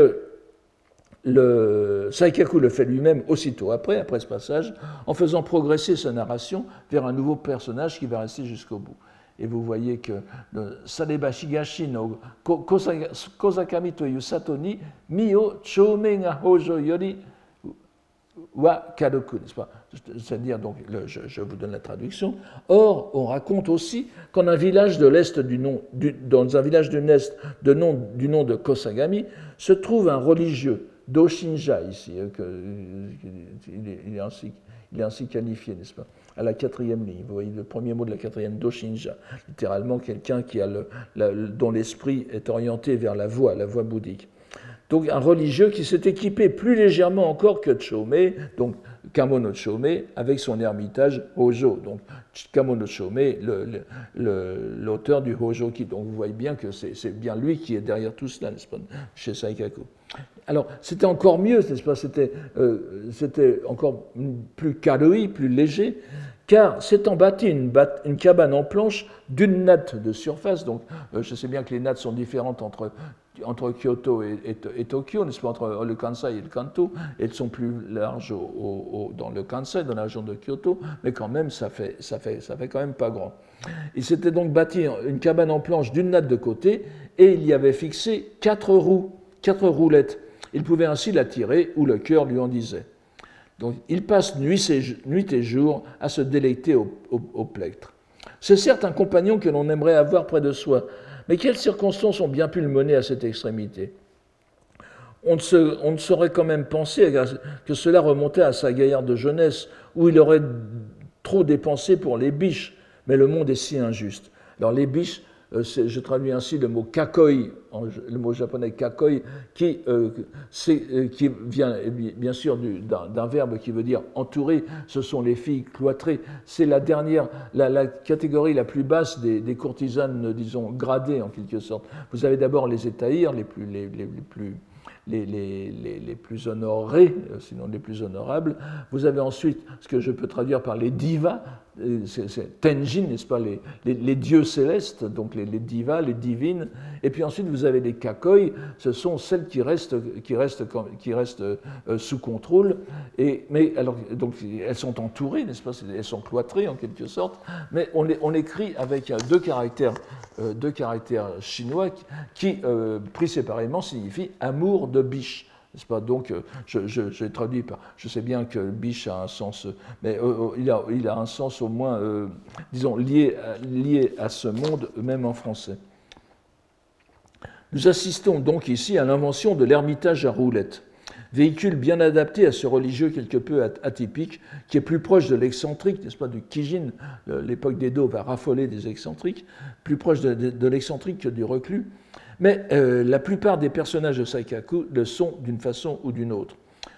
le, Saikaku le fait lui-même aussitôt après, après ce passage, en faisant progresser sa narration vers un nouveau personnage qui va rester jusqu'au bout. Et vous voyez que Sadeba Shigashi no Kozakami to sato ni Mio Chome ga Hojo yori wa Kadoku, n'est-ce pas? C'est-à-dire, donc, je, vous donne la traduction. Or, on raconte aussi qu'en un village de l'est du nom, dans un village de l'est de nom, du nom de Kosagami, se trouve un religieux d'Oshinja ici, hein, il, est, ainsi, qualifié, n'est-ce pas À la quatrième ligne, vous voyez le premier mot de la quatrième, d'Oshinja, littéralement quelqu'un qui a le, dont l'esprit est orienté vers la voie, la voie bouddhique. Donc un religieux qui s'est équipé plus légèrement encore que Chome, donc Kamono Chome, avec son ermitage Hojo. Donc Kamono Chome, l'auteur du Hojoki. Donc vous voyez bien que c'est bien lui qui est derrière tout cela, n'est-ce pas, chez Saikaku. Alors, c'était encore mieux, n'est-ce pas euh, C'était encore plus caloi, plus léger, car s'étant bâti une, une, cabane en planche d'une natte de surface, donc euh, je sais bien que les nattes sont différentes entre, entre Kyoto et, Tokyo, n'est-ce pas, entre le Kansai et le Kanto, elles sont plus larges dans le Kansai, dans la région de Kyoto, mais quand même, ça fait, ça fait, ça fait quand même pas grand. Il s'était donc bâti une cabane en planche d'une natte de côté, et il y avait fixé quatre roues, quatre roulettes il pouvait ainsi la tirer où le cœur lui en disait. Donc il passe nuit et jour à se délecter au, plectre. C'est certes un compagnon que l'on aimerait avoir près de soi, mais quelles circonstances ont bien pu le mener à cette extrémité? On ne, saurait quand même penser que cela remontait à sa gaillarde jeunesse, où il aurait trop dépensé pour les biches, mais le monde est si injuste. Alors les biches, je traduis ainsi le mot kakoi, le mot japonais kakoi, qui, euh, euh, vient bien sûr d'un verbe qui veut dire entourer. Ce sont les filles cloîtrées. C'est la dernière, la, catégorie la plus basse des, courtisanes, disons, gradées en quelque sorte. Vous avez d'abord les étahirs, les plus, les, les, plus honorés, sinon les plus honorables. Vous avez ensuite ce que je peux traduire par les divas, Tenjin, n'est-ce pas, les, dieux célestes, donc les, divas, les divines. Et puis ensuite, vous avez les kakoi, ce sont celles qui restent, qui restent, qui restent euh, sous contrôle. Et, mais alors, donc, elles sont entourées, n'est-ce pas, elles sont cloîtrées en quelque sorte, mais on, on écrit avec deux caractères, euh, deux caractères chinois qui, pris séparément, signifient amour de biche. Donc, euh, je, par. Je sais bien que biche a un sens, mais euh, euh, il, a, un sens au moins, disons, lié, lié à ce monde, même en français. Nous assistons donc ici à l'invention de l'ermitage à roulettes, véhicule bien adapté à ce religieux quelque peu atypique, qui est plus proche de l'excentrique, n'est-ce pas, du Kijin. L'époque d'Edo va raffoler des excentriques, plus proche de l'excentrique que du reclus mais euh, la plupart des personnages de Saikaku le sont d'une façon ou d'une autre.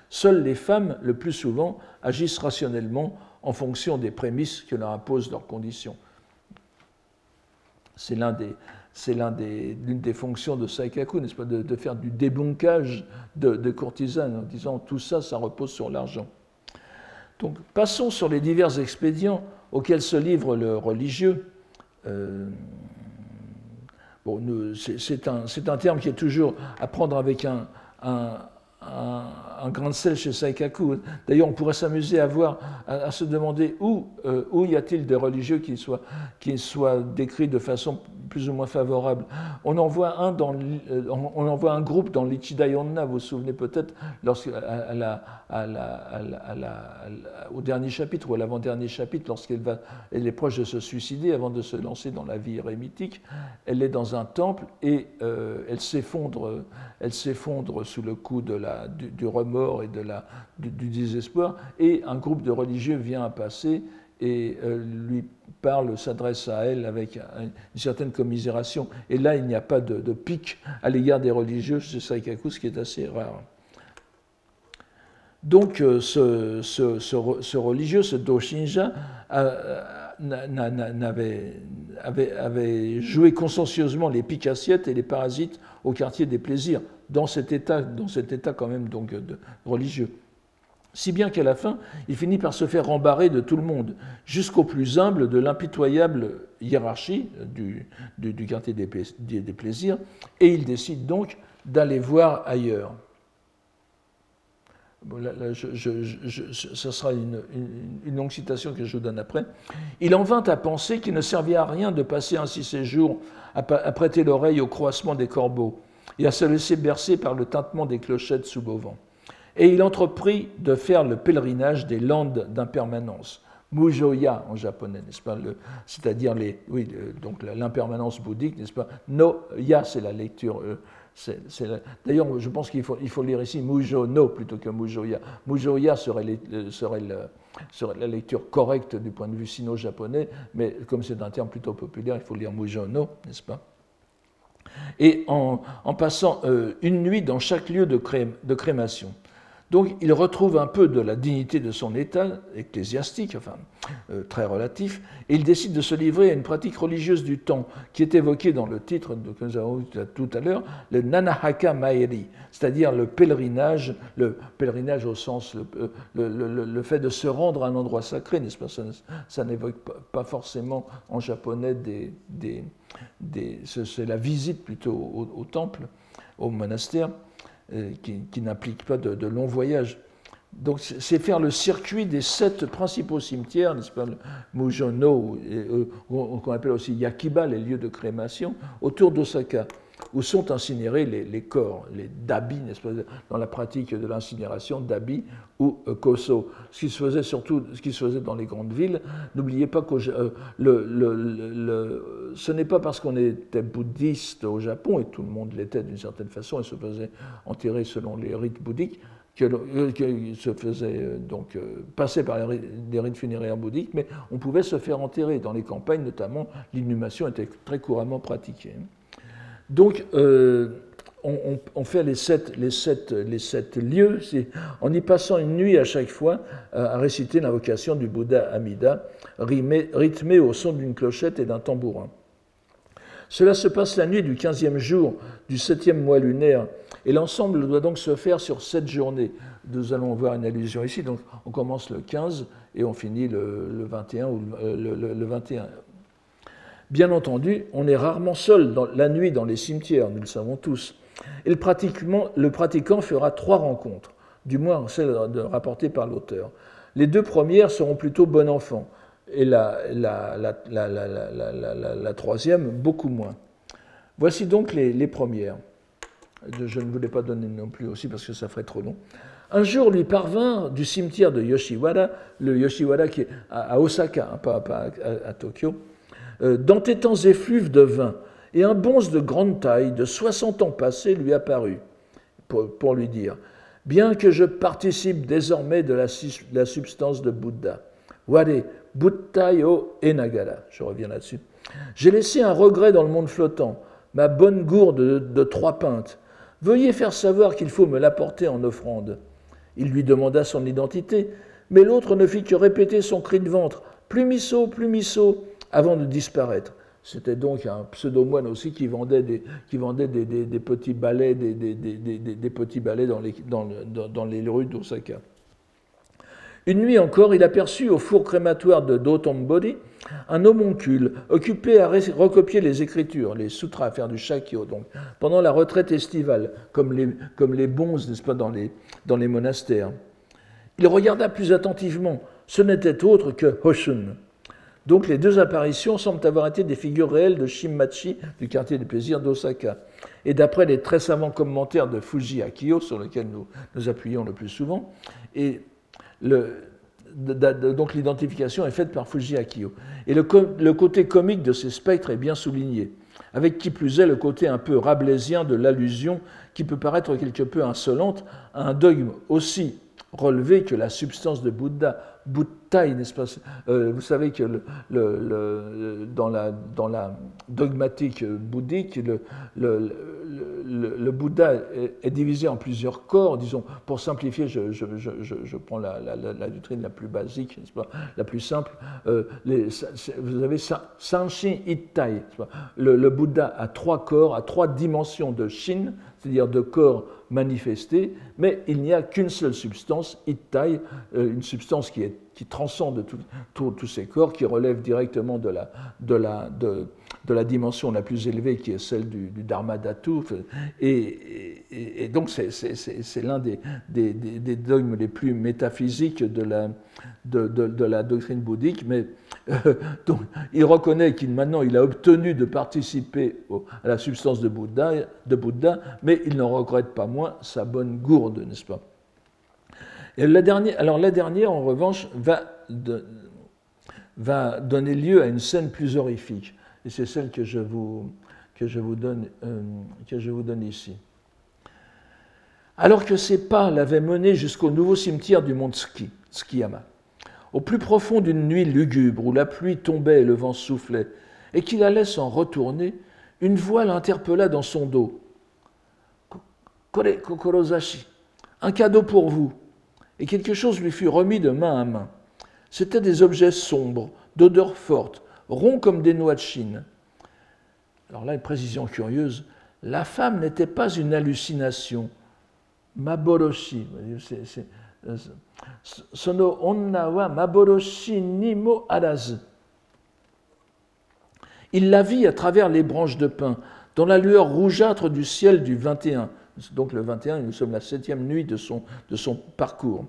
Seules les femmes, le plus souvent, agissent rationnellement en fonction des prémices que leur imposent leurs conditions. C'est l'une des, fonctions de Saikaku, n'est-ce pas, de, faire du débunkage de, de, courtisanes en disant tout ça, ça repose sur l'argent. Donc passons sur les divers expédients auxquels se livre le religieux. Euh, Bon, c'est un, terme qui est toujours à prendre avec un, un, grain de sel chez Saikaku. D'ailleurs, on pourrait s'amuser à, voir, à, se demander où, euh, où y a-t-il des religieux qui soient, qui soient décrits de façon plus ou moins favorable. On en voit un, dans, euh, on en voit un groupe dans l'Ichidayonna, vous vous souvenez peut-être, au dernier chapitre ou à l'avant-dernier chapitre, lorsqu'elle va, elle est proche de se suicider avant de se lancer dans la vie érémitique. Elle est dans un temple et euh, elle s'effondre, elle s'effondre sous le coup de la, du, remords et de la, du, désespoir. Et un groupe de religieux vient à passer et euh, lui parle, s'adresse à elle avec une certaine commisération. Et là, il n'y a pas de, pique à l'égard des religieux chez Saikaku, ce qui est assez rare. Donc, euh, ce, ce, religieux, ce Doshinja, avait, avait, joué consciencieusement les piques assiettes et les parasites au quartier des plaisirs, dans cet état, dans cet état quand même donc, religieux si bien qu'à la fin, il finit par se faire rembarrer de tout le monde, jusqu'au plus humble de l'impitoyable hiérarchie du, quartier des, plaisirs, et il décide donc d'aller voir ailleurs. ce sera une, longue citation que je vous donne après. Il en vint à penser qu'il ne servait à rien de passer ainsi ses jours à, à prêter l'oreille au croissement des corbeaux et à se laisser bercer par le tintement des clochettes sous vent et il entreprit de faire le pèlerinage des landes d'impermanence. Mujoya en japonais, n'est-ce pas C'est-à-dire les, oui, donc l'impermanence bouddhique, n'est-ce pas? No ya, c'est la lecture. Euh, d'ailleurs, je pense qu'il faut, il faut lire ici Mujo no plutôt que Mujoya. Mujoya serait, serait, la lecture correcte du point de vue sino-japonais, mais comme c'est un terme plutôt populaire, il faut lire Mujo no, n'est-ce pas? Et en, passant euh, une nuit dans chaque lieu de crémation. Donc il retrouve un peu de la dignité de son état ecclésiastique, enfin euh, très relatif, et il décide de se livrer à une pratique religieuse du temps qui est évoquée dans le titre que nous avons vu tout à l'heure, le Nanahaka Maeri, c'est-à-dire le pèlerinage, le pèlerinage au sens, le, fait de se rendre à un endroit sacré, n'est-ce pas? Ça, n'évoque pas forcément en japonais des, des, c'est la visite plutôt au temple, au monastère. Euh, qui, n'implique pas de, longs voyages. Donc c'est faire le circuit des sept principaux cimetières, n'est-ce pas, Mujono, euh, qu'on appelle aussi Yakiba, les lieux de crémation, autour d'Osaka où sont incinérés les, corps, les dabi, n'est-ce pas, dans la pratique de l'incinération, dabi ou euh, koso. Ce qui se faisait surtout, ce qui se faisait dans les grandes villes. N'oubliez pas que euh, ce n'est pas parce qu'on était bouddhiste au Japon, et tout le monde l'était d'une certaine façon, et se faisait enterrer selon les rites bouddhiques, que, se faisait donc passer par des rites funéraires bouddhiques, mais on pouvait se faire enterrer. Dans les campagnes, notamment, l'inhumation était très couramment pratiquée. Donc, euh, on, fait les sept, lieux, en y passant une nuit à chaque fois euh, à réciter l'invocation du Bouddha Amida, rythmée au son d'une clochette et d'un tambourin. Cela se passe la nuit du quinzième jour du septième mois lunaire Et l'ensemble doit donc se faire sur sept journées. Nous allons voir une allusion ici. Donc on commence le 15 et on finit le, 21 ou le, 21. Bien entendu, on est rarement seul dans, la nuit dans les cimetières, nous le savons tous. Et le, pratiquant fera trois rencontres, du moins celle rapportée par l'auteur. Les deux premières seront plutôt bon enfant, et la, troisième beaucoup moins. Voici donc les, premières. Je ne voulais pas donner non plus aussi parce que ça ferait trop long. Un jour lui parvint du cimetière de Yoshiwara, le Yoshiwara qui est à Osaka, hein, pas, à, Tokyo, dans temps effluves de vin, et un bonze de grande taille, de 60 ans passés, lui apparut, pour, lui dire Bien que je participe désormais de la, la substance de Bouddha, Ware, Buttayo Enagara, je reviens là-dessus, j'ai laissé un regret dans le monde flottant, ma bonne gourde de, trois pintes. Veuillez faire savoir qu'il faut me l'apporter en offrande. Il lui demanda son identité, mais l'autre ne fit que répéter son cri de ventre Plumisso, Plumisso, avant de disparaître. C'était donc un pseudo-moine aussi qui vendait des, qui vendait des, petits balais, des, des petits balais dans les, dans, dans les rues d'Osaka. Une nuit encore, il aperçut au four crématoire de Dotonbori un homoncule occupé à recopier les écritures, les sutras, à faire du shakyo, donc, pendant la retraite estivale, comme les, comme les bonzes, n'est-ce pas, dans les, dans les monastères. Il regarda plus attentivement. Ce n'était autre que Hoshun. Donc les deux apparitions semblent avoir été des figures réelles de Shimmachi, du quartier des plaisirs d'Osaka. Et d'après les très savants commentaires de Fuji Akio, sur lesquels nous nous appuyons le plus souvent, donc l'identification est faite par Fuji Akio. Et le, côté comique de ces spectres est bien souligné, avec qui plus est le côté un peu rabelaisien de l'allusion qui peut paraître quelque peu insolente à un dogme aussi relevé que la substance de Bouddha Pas? Euh, Vous savez que dans, la, la, dogmatique bouddhique, le, Bouddha est, divisé en plusieurs corps. Disons, pour simplifier, je, prends la, la, doctrine la plus basique, La plus simple. Euh, les, vous avez Sanshin Ittai. Le, Bouddha a trois corps, a trois dimensions de Shin, c'est-à-dire de corps manifestés, mais il n'y a qu'une seule substance, Ittai, euh, une substance qui, transcende tous ces corps, qui relève directement de la, dimension la plus élevée qui est celle du, du Dharma Dhatu. Et, donc c'est l'un des, dogmes les plus métaphysiques de la, de, la doctrine bouddhique, mais euh, il reconnaît qu'il maintenant il a obtenu de participer à la substance de Bouddha, de Bouddha, mais il n'en regrette pas moins sa bonne gourde, n'est-ce pas? Et la dernière, Alors la dernière, en revanche, va, va donner lieu à une scène plus horrifique. Et c'est celle que je vous, que je vous, donne, euh, que je vous donne ici. Alors que ses pas l'avaient mené jusqu'au nouveau cimetière du mont Ski, Skiyama, au plus profond d'une nuit lugubre où la pluie tombait et le vent soufflait, et qu'il allait s'en retourner, une voix l'interpella dans son dos. Kore Kokorozashi, un cadeau pour vous. Et quelque chose lui fut remis de main à main. C'étaient des objets sombres, d'odeur forte, rond comme des noix de Chine. Alors là, une précision curieuse, la femme n'était pas une hallucination. Maboroshi. Sono onna wa maboroshi nimo arazu. Il la vit à travers les branches de pin, dans la lueur rougeâtre du ciel du 21. Donc le 21, nous sommes la septième nuit de son, de son parcours.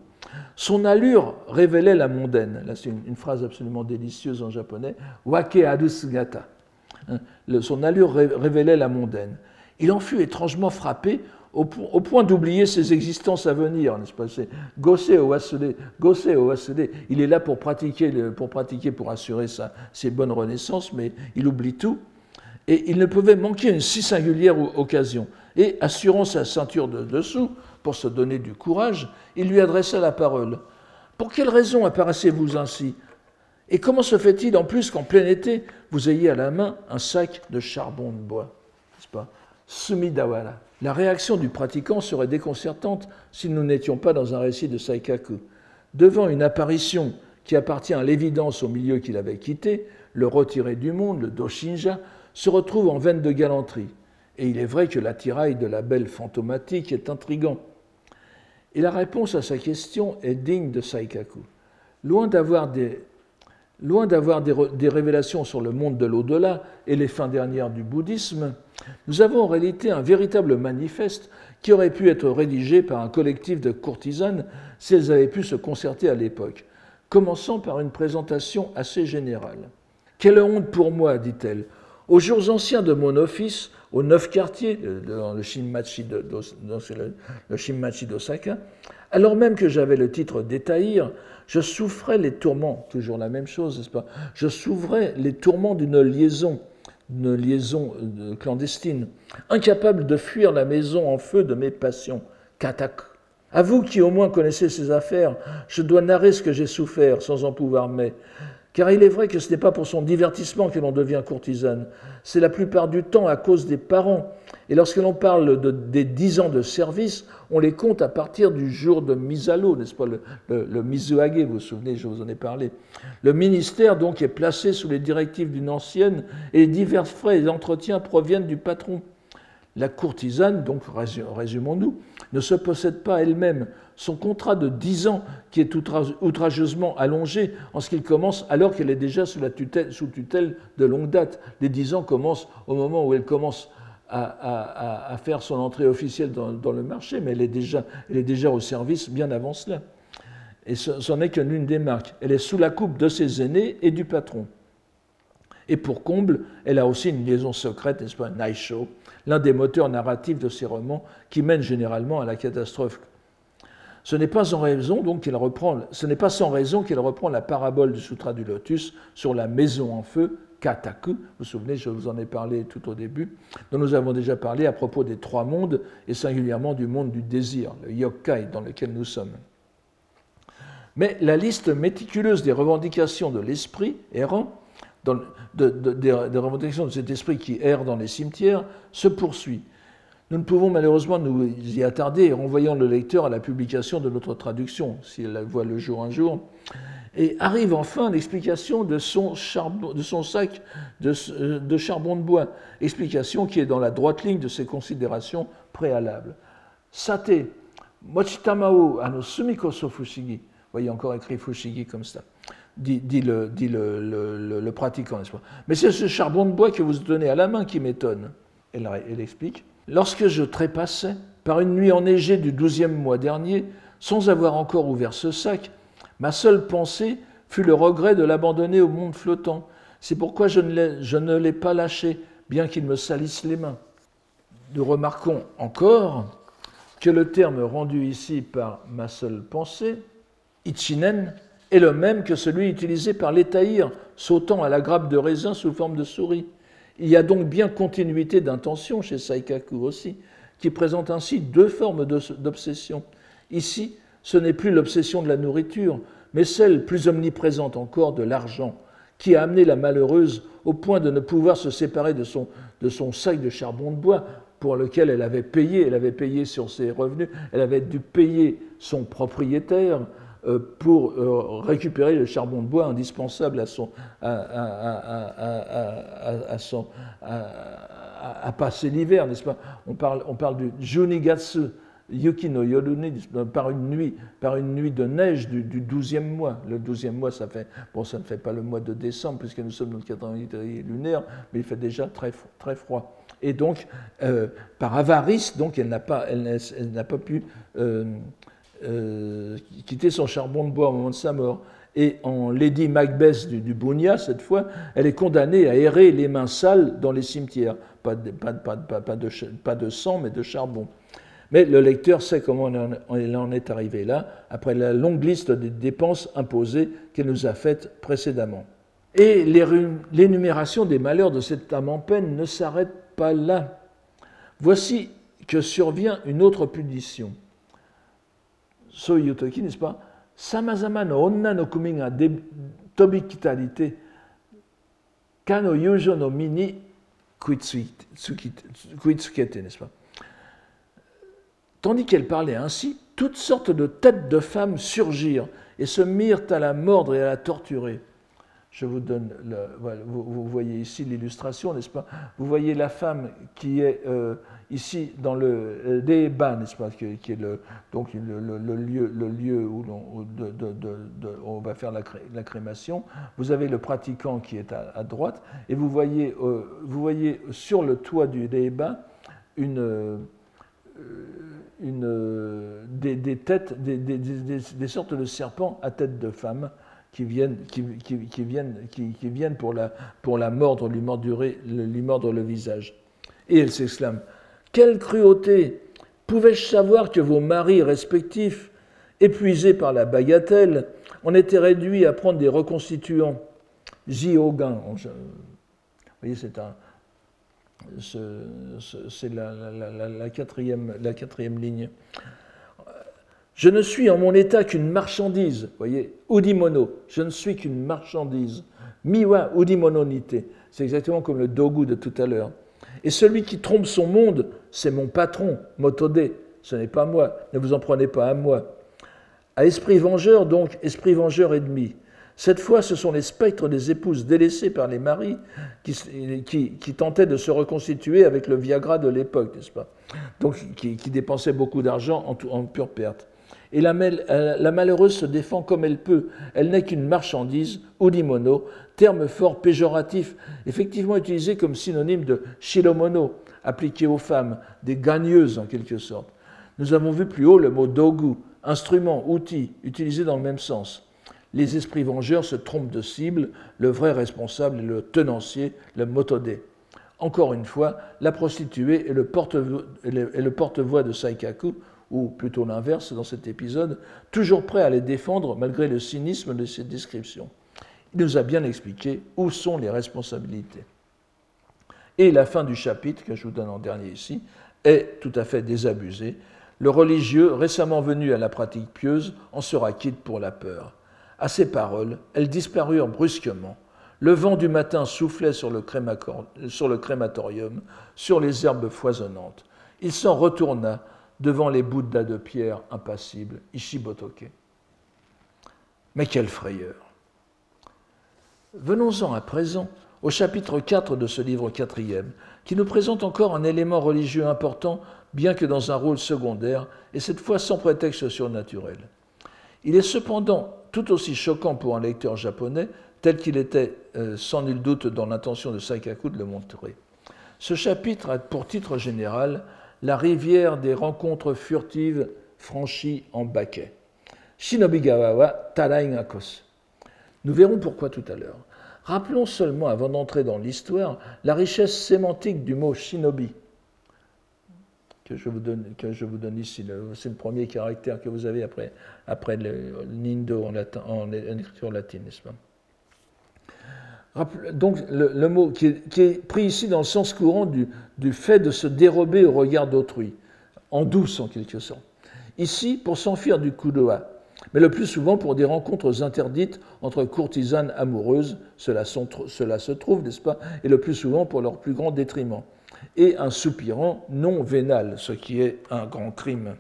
Son allure révélait la mondaine. Là, c'est une, phrase absolument délicieuse en japonais. Wake. Hein, son allure révélait la mondaine. Il en fut étrangement frappé au, point d'oublier ses existences à venir, n'est-ce pas? C'est Gose Owasede, il est là pour pratiquer, pour assurer sa, ses bonnes renaissances, mais il oublie tout. Et il ne pouvait manquer une si singulière occasion. Et assurant sa ceinture de dessous, pour se donner du courage, il lui adressa la parole. Pour quelle raison apparaissez-vous ainsi? Et comment se fait-il en plus qu'en plein été, vous ayez à la main un sac de charbon de bois? Pas? Sumidawara. La réaction du pratiquant serait déconcertante si nous n'étions pas dans un récit de Saikaku. Devant une apparition qui appartient à l'évidence au milieu qu'il avait quitté, le retiré du monde, le Doshinja, se retrouve en veine de galanterie. Et il est vrai que l'attirail de la belle fantomatique est intrigant. Et la réponse à sa question est digne de Saikaku. Loin d'avoir des, loin d'avoir des, révélations sur le monde de l'au-delà et les fins dernières du bouddhisme, nous avons en réalité un véritable manifeste qui aurait pu être rédigé par un collectif de courtisanes si elles avaient pu se concerter à l'époque, commençant par une présentation assez générale. Quelle honte pour moi, dit-elle. Aux jours anciens de mon office, aux neuf quartiers, dans le Shinmachi d'Osaka, alors même que j'avais le titre d'étaïr, je souffrais les tourments, toujours la même chose, n'est-ce pas? Je souffrais les tourments d'une liaison, d'une liaison euh, clandestine, incapable de fuir la maison en feu de mes passions. Katak. À vous qui au moins connaissez ces affaires, je dois narrer ce que j'ai souffert sans en pouvoir mais. Car il est vrai que ce n'est pas pour son divertissement que l'on devient courtisane, c'est la plupart du temps à cause des parents. Et lorsque l'on parle de, des dix ans de service, on les compte à partir du jour de mise à l'eau, n'est-ce pas, le, le, Mizuage, vous vous souvenez, je vous en ai parlé. Le ministère donc est placé sous les directives d'une ancienne et divers frais d'entretien proviennent du patron. La courtisane, donc résumons-nous, ne se possède pas elle-même. Son contrat de 10 ans, qui est outrageusement allongé en ce qu'il commence alors qu'elle est déjà sous, tutelle, de longue date. Les 10 ans commencent au moment où elle commence à, faire son entrée officielle dans, le marché, mais elle est, déjà, elle est déjà au service bien avant cela. Et ce n'est que l'une des marques. Elle est sous la coupe de ses aînés et du patron. Et pour comble, elle a aussi une liaison secrète, n'est-ce pas, Naisho, l'un des moteurs narratifs de ses romans qui mène généralement à la catastrophe. Ce n'est pas sans raison qu'elle reprend, la parabole du Sutra du Lotus sur la maison en feu, Kataku. Vous vous souvenez, je vous en ai parlé tout au début, dont nous avons déjà parlé à propos des trois mondes et singulièrement du monde du désir, le yokai dans lequel nous sommes. Mais la liste méticuleuse des revendications de l'esprit errant de, des revendications de cet esprit qui erre dans les cimetières se poursuit. Nous ne pouvons malheureusement nous y attarder en renvoyant le lecteur à la publication de notre traduction, si elle voit le jour un jour. Et arrive enfin l'explication de son, sac de, de, charbon de bois, explication qui est dans la droite ligne de ses considérations préalables. Sate, mochitamao ano sumiko so fushigi. Voyez encore écrit fushigi comme ça dit, le, pratiquant, n'est-ce pas? Mais c'est ce charbon de bois que vous tenez à la main qui m'étonne. Elle, explique. Lorsque je trépassais, par une nuit enneigée du douzième mois dernier, sans avoir encore ouvert ce sac, ma seule pensée fut le regret de l'abandonner au monde flottant. C'est pourquoi je ne l'ai pas lâché, bien qu'il me salisse les mains. Nous remarquons encore que le terme rendu ici par ma seule pensée, Ichinen, est le même que celui utilisé par l'étaïr sautant à la grappe de raisin sous forme de souris. Il y a donc bien continuité d'intention chez Saikaku aussi, qui présente ainsi deux formes d'obsession. Ici, ce n'est plus l'obsession de la nourriture, mais celle plus omniprésente encore de l'argent, qui a amené la malheureuse au point de ne pouvoir se séparer de son, sac de charbon de bois pour lequel elle avait payé, elle avait payé sur ses revenus, elle avait dû payer son propriétaire, pour euh, récupérer le charbon de bois indispensable à, passer l'hiver, n'est-ce pas? On parle, on parle du Junigatsu Yuki no Yoruni, par une nuit, par une nuit de neige du, du 12e mois. Le 12e mois, ça fait, bon, ça ne fait pas le mois de décembre, puisque nous sommes dans le calendrier lunaire, mais il fait déjà très, très froid. Et donc, euh, par avarice, donc, elle n'a pas, elle, n'a pas pu euh, quitter son charbon de bois au moment de sa mort. Et en Lady Macbeth du, du cette fois, elle est condamnée à errer les mains sales dans les cimetières. Pas de, pas, pas, de, pas de sang, mais de charbon. Mais le lecteur sait comment elle en est arrivé là, après la longue liste des dépenses imposées qu'elle nous a faites précédemment. Et l'énumération des malheurs de cette âme en peine ne s'arrête pas là. Voici que survient une autre punition. そういう時にはさまざまな女の組が飛び来たりてかの友情の身に食いついて食いつけてn'est-ce pas Tandis qu'elle parlait ainsi, toutes sortes de têtes de femmes surgirent et se mirent à la mordre et à la torturer. je vous donne, le, vous, voyez ici l'illustration, n'est-ce pas? Vous voyez la femme qui est euh, ici dans le débat, n'est-ce pas? Qui, est le, donc le, lieu, le lieu où on, va faire la, crémation. Vous avez le pratiquant qui est à, droite, et vous voyez, euh, vous voyez sur le toit du débat une, euh, une, des, têtes, des, des, sortes de serpents à tête de femme qui viennent, qui, viennent, qui, viennent pour, la, pour la mordre, lui mordre, lui mordre le visage. Et elle s'exclame Quelle cruauté Pouvais-je savoir que vos maris respectifs, épuisés par la bagatelle, en étaient réduits à prendre des reconstituants? Auguin. Vous voyez, c'est un. C'est la, quatrième, la quatrième ligne. Je ne suis en mon état qu'une marchandise. Voyez, udimono, je ne suis qu'une marchandise. Miwa udimononite, c'est exactement comme le dogu de tout à l'heure. Et celui qui trompe son monde, c'est mon patron, Motode. Ce n'est pas moi, ne vous en prenez pas à moi. À esprit vengeur, donc, esprit vengeur ennemi. Cette fois, ce sont les spectres des épouses délaissées par les maris qui, tentaient de se reconstituer avec le Viagra de l'époque, n'est-ce pas? Donc, qui, dépensaient beaucoup d'argent en, en pure perte. Et euh, la, malheureuse se défend comme elle peut. Elle n'est qu'une marchandise, udimono, terme fort péjoratif, effectivement utilisé comme synonyme de shilomono, appliqué aux femmes, des gagneuses en quelque sorte. Nous avons vu plus haut le mot dogu, instrument, outil, utilisé dans le même sens. Les esprits vengeurs se trompent de cible, le vrai responsable est le tenancier, le motodé. Encore une fois, la prostituée est le porte-voix de Saikaku, ou plutôt l'inverse dans cet épisode, toujours prêt à les défendre malgré le cynisme de ses descriptions. Il nous a bien expliqué où sont les responsabilités. Et la fin du chapitre, que je vous donne en dernier ici, est tout à fait désabusée. Le religieux, récemment venu à la pratique pieuse, en sera quitte pour la peur. À ces paroles, elles disparurent brusquement. Le vent du matin soufflait sur le, sur le crématorium, sur les herbes foisonnantes. Il s'en retourna devant les Bouddhas de pierre impassibles, Ishibotoke. Mais quelle frayeur Venons-en à présent au chapitre 4 de ce livre quatrième, qui nous présente encore un élément religieux important, bien que dans un rôle secondaire, et cette fois sans prétexte surnaturel. Il est cependant tout aussi choquant pour un lecteur japonais, tel qu'il était euh, sans nul doute dans l'intention de Saikaku de le montrer. Ce chapitre a pour titre général la rivière des rencontres furtives franchies en baquet. Shinobigawa wa Taraingakos. Nous verrons pourquoi tout à l'heure. Rappelons seulement, avant d'entrer dans l'histoire, la richesse sémantique du mot shinobi, que je vous donne, ici. C'est le premier caractère que vous avez après, après le, nindo en écriture latine, n'est-ce pas? Donc le, mot qui est, pris ici dans le sens courant du, fait de se dérober au regard d'autrui, en douce en quelque sorte. Ici, pour s'enfuir du kudoa, mais le plus souvent pour des rencontres interdites entre courtisanes amoureuses, cela, se trouve, n'est-ce pas, et le plus souvent pour leur plus grand détriment, et un soupirant non vénal, ce qui est un grand crime.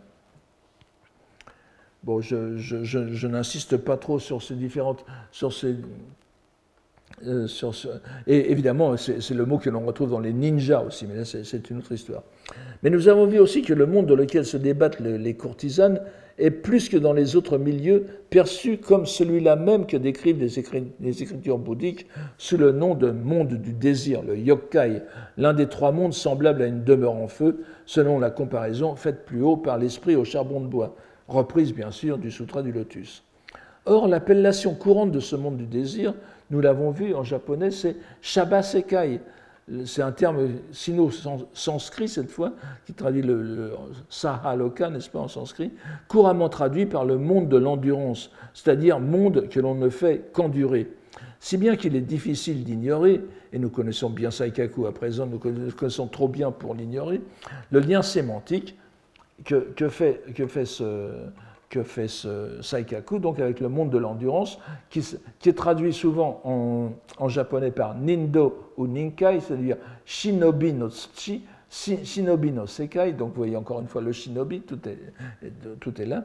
Bon, je, n'insiste pas trop sur ces différentes, sur euh, et évidemment, c'est le mot que l'on retrouve dans les ninjas aussi, mais là c'est une autre histoire. Mais nous avons vu aussi que le monde dans lequel se débattent les courtisanes est plus que dans les autres milieux perçu comme celui-là même que décrivent les, écritures bouddhiques sous le nom de monde du désir, le yokai, l'un des trois mondes semblables à une demeure en feu, selon la comparaison faite plus haut par l'esprit au charbon de bois, reprise bien sûr du Sutra du Lotus. Or, l'appellation courante de ce monde du désir nous l'avons vu en japonais, c'est Shabasekai. C'est un terme sino-sanskrit cette fois, qui traduit le, Sahaloka, n'est-ce pas, en sanskrit, couramment traduit par le monde de l'endurance, c'est-à-dire monde que l'on ne fait qu'endurer. Si bien qu'il est difficile d'ignorer, et nous connaissons bien Saikaku à présent, nous connaissons trop bien pour l'ignorer, le lien sémantique que, fait, que fait ce, que fait ce Saikaku, donc avec le monde de l'endurance, qui, est traduit souvent en, japonais par Nindo ou Ninkai, c'est-à-dire Shinobi no Tsuchi, Shinobi no Sekai, donc vous voyez encore une fois le Shinobi, tout est, tout est là.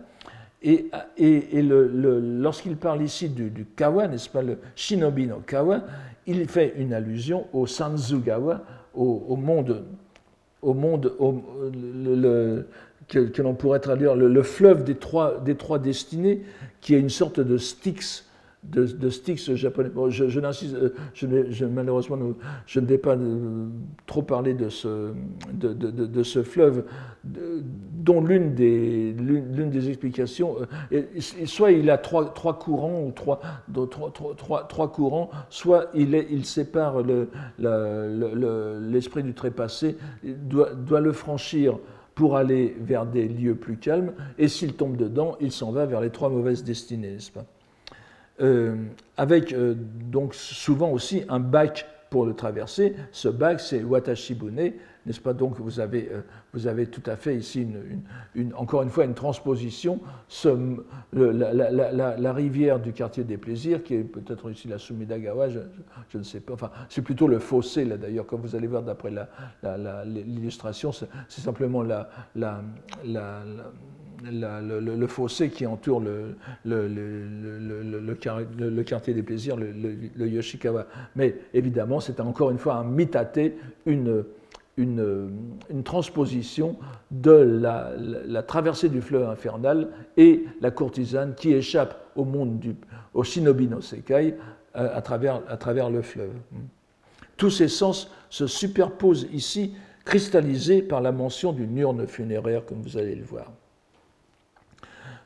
Et, et, lorsqu'il parle ici du, kawa, n'est-ce pas, le shinobi no kawa, il fait une allusion au sanzugawa, au, monde, au monde le, que, l'on pourrait traduire le, fleuve des trois, des destinées, qui est une sorte de Styx de, de japonais. je, n'insiste, euh, malheureusement, je ne vais pas euh, trop parler de ce, fleuve, dont l'une des, l'une des explications, euh, soit il a trois, trois courants, ou trois, trois, trois, trois, courants, soit il, sépare le, l'esprit du trépassé, doit le franchir pour aller vers des lieux plus calmes, et s'il tombe dedans, il s'en va vers les trois mauvaises destinées, n'est-ce pas? Euh, avec euh, donc souvent aussi un bac pour le traverser. Ce bac, c'est Watashibune, n'est-ce pas? Donc vous avez, euh, vous avez tout à fait ici, encore une fois, une transposition. La, rivière du quartier des plaisirs, qui est peut-être ici la Sumidagawa, je, je, ne sais pas. Enfin, c'est plutôt le fossé, là d'ailleurs, comme vous allez voir d'après l'illustration, c'est simplement le, fossé qui entoure le, le, quartier des plaisirs, le, Yoshikawa. Mais évidemment, c'est encore une fois un mitaté, une, une, une, transposition de la, traversée du fleuve infernal et la courtisane qui échappe au monde du au shinobi no sekai euh, à, travers, à travers le fleuve. Tous ces sens se superposent ici, cristallisés par la mention d'une urne funéraire, comme vous allez le voir.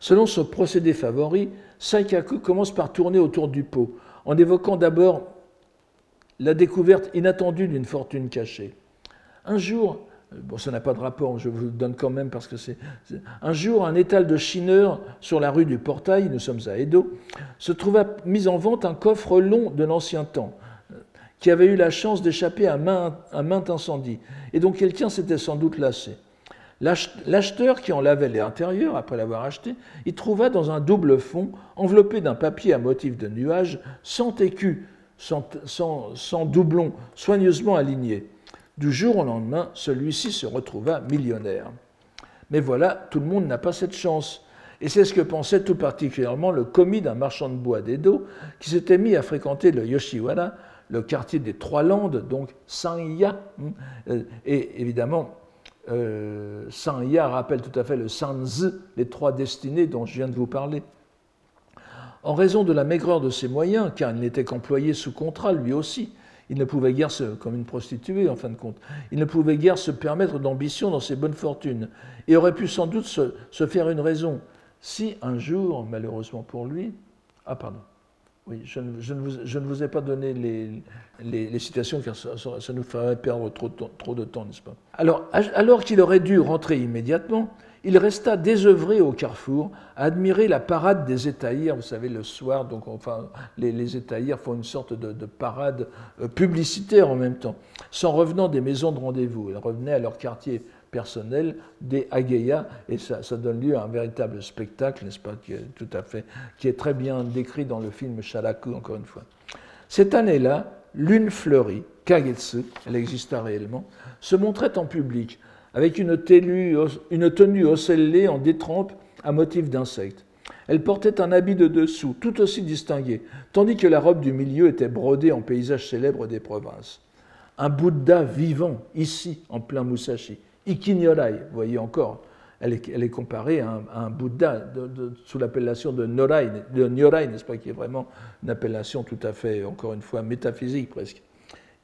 Selon ce procédé favori, Saikaku commence par tourner autour du pot, en évoquant d'abord la découverte inattendue d'une fortune cachée. Un jour, bon, ça n'a pas de rapport, je vous le donne quand même parce que c'est. Un jour, un étal de chineur sur la rue du Portail, nous sommes à Edo, se trouva mis en vente un coffre long de l'ancien temps, qui avait eu la chance d'échapper à un maint incendie, et dont quelqu'un s'était sans doute lassé. L'acheteur qui en lavait l'intérieur après l'avoir acheté, y trouva dans un double fond, enveloppé d'un papier à motif de nuage, cent écus, sans, doublons, soigneusement alignés. Du jour au lendemain, celui-ci se retrouva millionnaire. Mais voilà, tout le monde n'a pas cette chance. Et c'est ce que pensait tout particulièrement le commis d'un marchand de bois d'Edo, qui s'était mis à fréquenter le Yoshiwara, le quartier des Trois Landes, donc Sanya. Hein, et évidemment, euh, Ya rappelle tout à fait le Sanzi, les trois destinées dont je viens de vous parler. En raison de la maigreur de ses moyens, car il n'était qu'employé sous contrat lui aussi, il ne pouvait guère se, comme une prostituée en fin de compte, il ne pouvait guère se permettre d'ambition dans ses bonnes fortunes, et aurait pu sans doute se, se faire une raison, si un jour, malheureusement pour lui, ah pardon, oui, je ne, vous, ai pas donné les, les, situations car ça, nous ferait perdre trop, trop de temps, n'est-ce pas? Alors, alors qu'il aurait dû rentrer immédiatement, il resta désœuvré au carrefour à admirer la parade des étahirs. Vous savez, le soir, donc, enfin, les, les font une sorte de, de, parade euh, publicitaire en même temps, sans revenant des maisons de rendez-vous. Ils revenaient à leur quartier personnel des Ageya, et ça, donne lieu à un véritable spectacle, n'est-ce pas, qui est, tout à fait, qui est très bien décrit dans le film Shalaku, encore une fois. Cette année-là, Lune fleurie, Kagetsu, elle exista réellement, se montrait en public, avec une, tenue, une ocellée en détrempe à motif d'insectes. Elle portait un habit de dessous, tout aussi distingué, tandis que la robe du milieu était brodée en paysage célèbre des provinces. Un Bouddha vivant, ici, en plein Musashi, Ikinyorai, vous voyez encore, elle est, comparée à un, Bouddha sous l'appellation de, Norai, de Nyorai, n'est-ce pas, qui est vraiment une appellation tout à fait, encore une fois, métaphysique presque.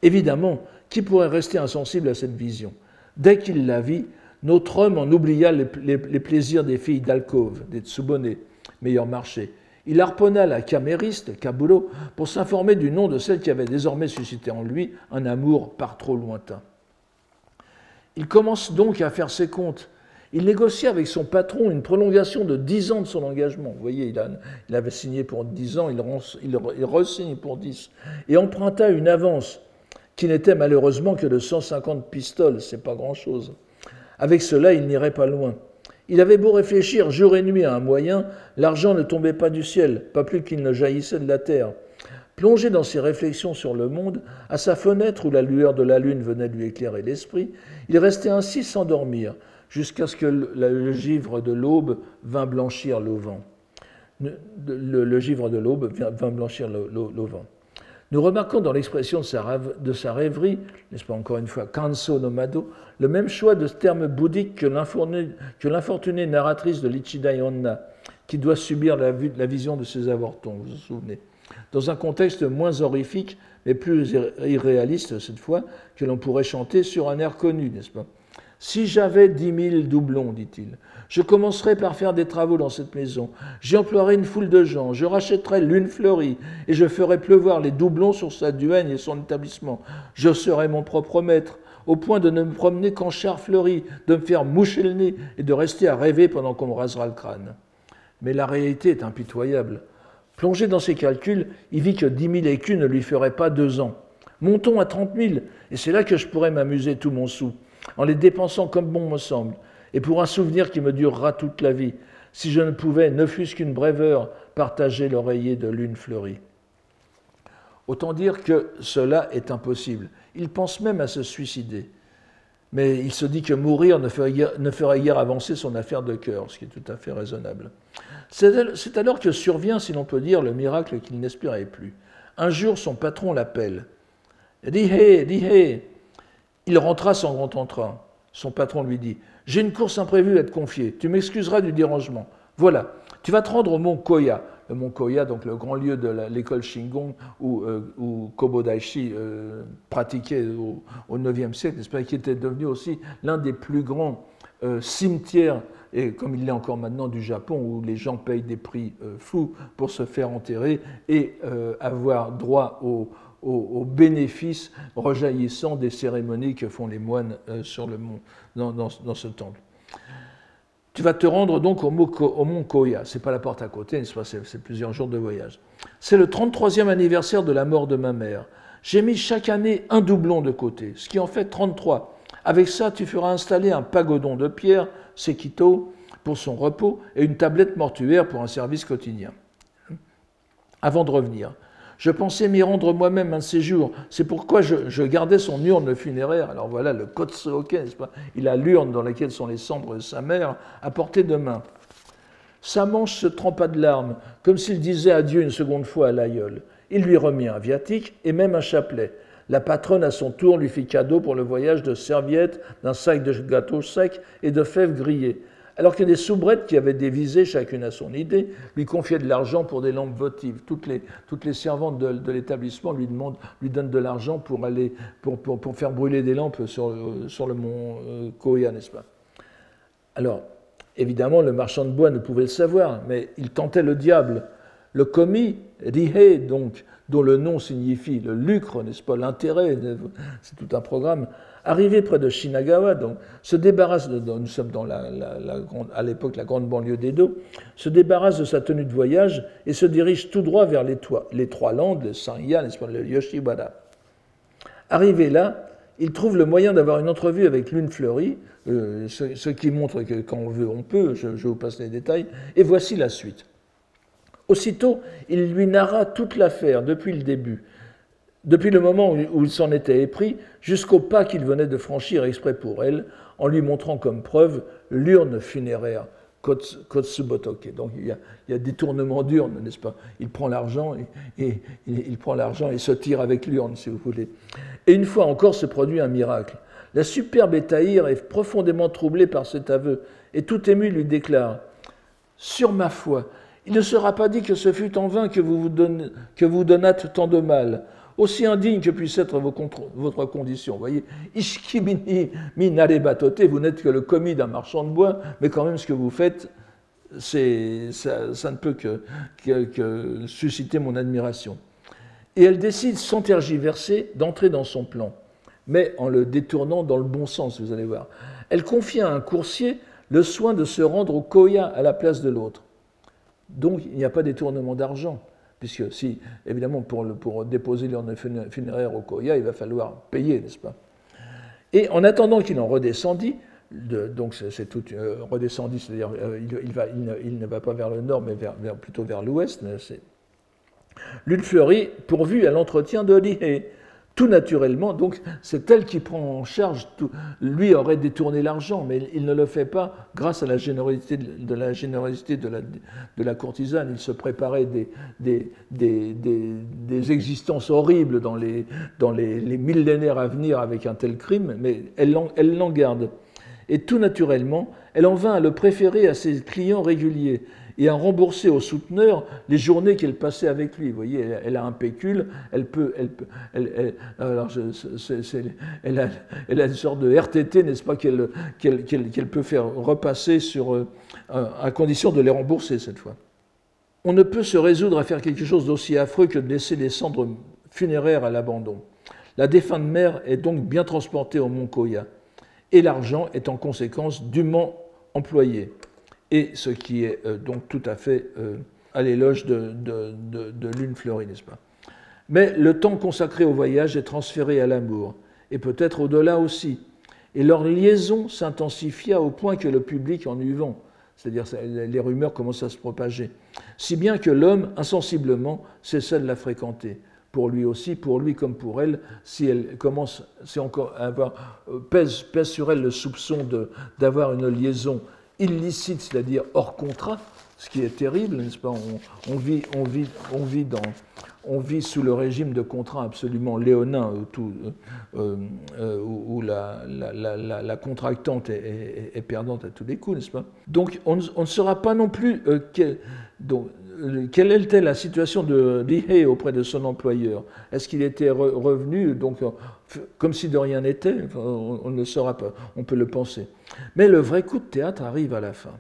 Évidemment, qui pourrait rester insensible à cette vision? Dès qu'il la vit, notre homme en oublia les, plaisirs des filles d'alcôve, des tsubone, meilleur marché. Il harponna la camériste, Kabulo, pour s'informer du nom de celle qui avait désormais suscité en lui un amour par trop lointain. Il commence donc à faire ses comptes. Il négocie avec son patron une prolongation de 10 ans de son engagement. Vous voyez, il, avait signé pour 10 ans, il, il, pour 10. Et emprunta une avance qui n'était malheureusement que de 150 pistoles, c'est pas grand-chose. Avec cela, il n'irait pas loin. Il avait beau réfléchir jour et nuit à un moyen, l'argent ne tombait pas du ciel, pas plus qu'il ne jaillissait de la terre. Plongé dans ses réflexions sur le monde, à sa fenêtre où la lueur de la lune venait lui éclairer l'esprit, il restait ainsi sans dormir, jusqu'à ce que le, givre de l'aube vint blanchir l'auvent. Le, givre de l'aube blanchir l'auvent. Nous remarquons dans l'expression de sa, rêverie, n'est-ce pas encore une fois, canso nomado, le même choix de termes bouddhiques que l'infortunée narratrice de l'Ichida qui doit subir la, vision de ses avortons, vous vous souvenez. Dans un contexte moins horrifique, mais plus irréaliste cette fois, que l'on pourrait chanter sur un air connu, n'est-ce pas. Si j'avais dix mille doublons, dit-il, je commencerai par faire des travaux dans cette maison. J'y emploierai une foule de gens. Je rachèterai l'une fleurie et je ferai pleuvoir les doublons sur sa duègne et son établissement. Je serai mon propre maître, au point de ne me promener qu'en char fleuri, de me faire moucher le nez et de rester à rêver pendant qu'on me rasera le crâne. Mais la réalité est impitoyable. Plongé dans ses calculs, il vit que dix mille écus ne lui feraient pas deux ans. Montons à trente mille, et c'est là que je pourrais m'amuser tout mon sou, en les dépensant comme bon me semble et pour un souvenir qui me durera toute la vie, si je ne pouvais, ne fût-ce qu'une brève heure, partager l'oreiller de lune fleurie. Autant dire que cela est impossible. Il pense même à se suicider. Mais il se dit que mourir ne ferait, guère, avancer son affaire de cœur, ce qui est tout à fait raisonnable. C'est alors que survient, si l'on peut dire, le miracle qu'il n'espérait plus. Un jour, son patron l'appelle. Dis-hé, dis-hé Il rentra sans grand entrain. Son patron lui dit j'ai une course imprévue à te confier. Tu m'excuseras du dérangement. Voilà. Tu vas te rendre au mont Koya. Le mont Koya, donc le grand lieu de l'école Shingon où, euh, Kobodaishi euh, pratiquait au, IXe siècle, pas, qui était devenu aussi l'un des plus grands euh, cimetières, et comme il l'est encore maintenant du Japon, où les gens payent des prix fous pour se faire enterrer et avoir droit au, aux, bénéfices rejaillissants des cérémonies que font les moines euh, sur le mont, dans, ce temple. Tu vas te rendre donc au, mont Koya. C'est pas la porte à côté, c'est plusieurs jours de voyage. C'est le 33e anniversaire de la mort de ma mère. J'ai mis chaque année un doublon de côté, ce qui en fait 33. Avec ça, tu feras installer un pagodon de pierre, Sekito, pour son repos, et une tablette mortuaire pour un service quotidien. Avant de revenir, je pensais m'y rendre moi-même un séjour. C'est pourquoi je, gardais son urne funéraire. Alors voilà, le Kotsuoke, n'est-ce pas? Il a l'urne dans laquelle sont les cendres de sa mère à portée de main. Sa manche se trempa de larmes, comme s'il disait adieu une seconde fois à l'aïeul. Il lui remit un viatique et même un chapelet. La patronne, à son tour, lui fit cadeau pour le voyage de serviettes, d'un sac de gâteaux secs et de fèves grillées alors que des soubrettes qui avaient des visées, chacune à son idée, lui confiaient de l'argent pour des lampes votives. Toutes les, les servantes de, l'établissement lui, lui donnent de l'argent pour, pour, faire brûler des lampes sur, sur le mont euh, Koya, n'est-ce pas? Alors, évidemment, le marchand de bois ne pouvait le savoir, mais il tentait le diable. Le commis, Rihei, donc, dont le nom signifie le lucre, n'est-ce pas, l'intérêt, c'est tout un programme, Arrivé près de Shinagawa, donc, se débarrasse, nous sommes dans la, à l'époque la grande banlieue d'Edo, se débarrasse de sa tenue de voyage et se dirige tout droit vers les, les trois landes, le Sanya, le Yoshibara. Arrivé là, il trouve le moyen d'avoir une entrevue avec Lune Fleury, euh, ce, qui montre que quand on veut, on peut, je, je vous passe les détails, et voici la suite. Aussitôt, il lui narra toute l'affaire depuis le début, depuis le moment où il s'en était épris jusqu'au pas qu'il venait de franchir exprès pour elle, en lui montrant comme preuve l'urne funéraire Kotsubotoke. Donc il y a, il y a détournement d'urne, n'est-ce pas? Il prend l'argent et, il prend l'argent et se tire avec l'urne, si vous voulez. Et une fois encore se produit un miracle. La superbe Étaïr est profondément troublée par cet aveu et tout ému lui déclare Sur ma foi, il ne sera pas dit que ce fut en vain que vous, vous, que vous donnâtes tant de mal aussi indigne que puisse être votre condition. Vous voyez, Ishkimini batote, vous n'êtes que le commis d'un marchand de bois, mais quand même ce que vous faites, ça, ça, ne peut que, que, susciter mon admiration. Et elle décide, sans tergiverser, d'entrer dans son plan, mais en le détournant dans le bon sens, vous allez voir. Elle confie à un coursier le soin de se rendre au Koya à la place de l'autre. Donc il n'y a pas détournement d'argent puisque si, évidemment, pour, déposer l'urne funéraire au Koya, il va falloir payer, n'est-ce pas? Et en attendant qu'il en redescendit, donc c'est tout euh, redescendit, c'est-à-dire euh, il, ne, va pas vers le nord, mais vers, plutôt vers l'ouest. Lune fleurie, pourvu à l'entretien de Lihé, tout naturellement, donc c'est elle qui prend en charge tout. Lui aurait détourné l'argent, mais il ne le fait pas grâce à la générosité de la, courtisane. Il se préparait des, existences horribles dans, les, millénaires à venir avec un tel crime, mais elle l'en garde. Et tout naturellement, elle en vint à le préférer à ses clients réguliers et à rembourser au souteneur les journées qu'elle passait avec lui. Vous voyez, elle, a un pécule, elle peut, elle, a, une sorte de RTT, n'est-ce pas, qu'elle qu'elle peut faire repasser sur, euh, à condition de les rembourser cette fois. On ne peut se résoudre à faire quelque chose d'aussi affreux que de laisser les cendres funéraires à l'abandon. La défunte mère est donc bien transportée au Mont Koya, et l'argent est en conséquence dûment employé et ce qui est euh, donc tout à fait euh, à l'éloge de, Lune fleurie, n'est-ce pas? Mais le temps consacré au voyage est transféré à l'amour, et peut-être au-delà aussi. Et leur liaison s'intensifia au point que le public en eut vent, c'est-à-dire les rumeurs commencent à se propager, si bien que l'homme, insensiblement, cessa de la fréquenter. Pour lui aussi, pour lui comme pour elle, si elle commence, si encore avoir, euh, pèse, pèse sur elle le soupçon d'avoir une liaison illicite, c'est-à-dire hors contrat, ce qui est terrible, n'est-ce pas? On, vit, on, vit, on, vit dans, on vit sous le régime de contrat absolument léonin, euh, euh, où la, contractante est, perdante à tous les coups, n'est-ce pas? Donc on, ne saura pas non plus euh, quelle était la situation de Lihei auprès de son employeur? Est-ce qu'il était revenu, donc, comme si de rien n'était? On, ne saura pas, on peut le penser. Mais le vrai coup de théâtre arrive à la fin.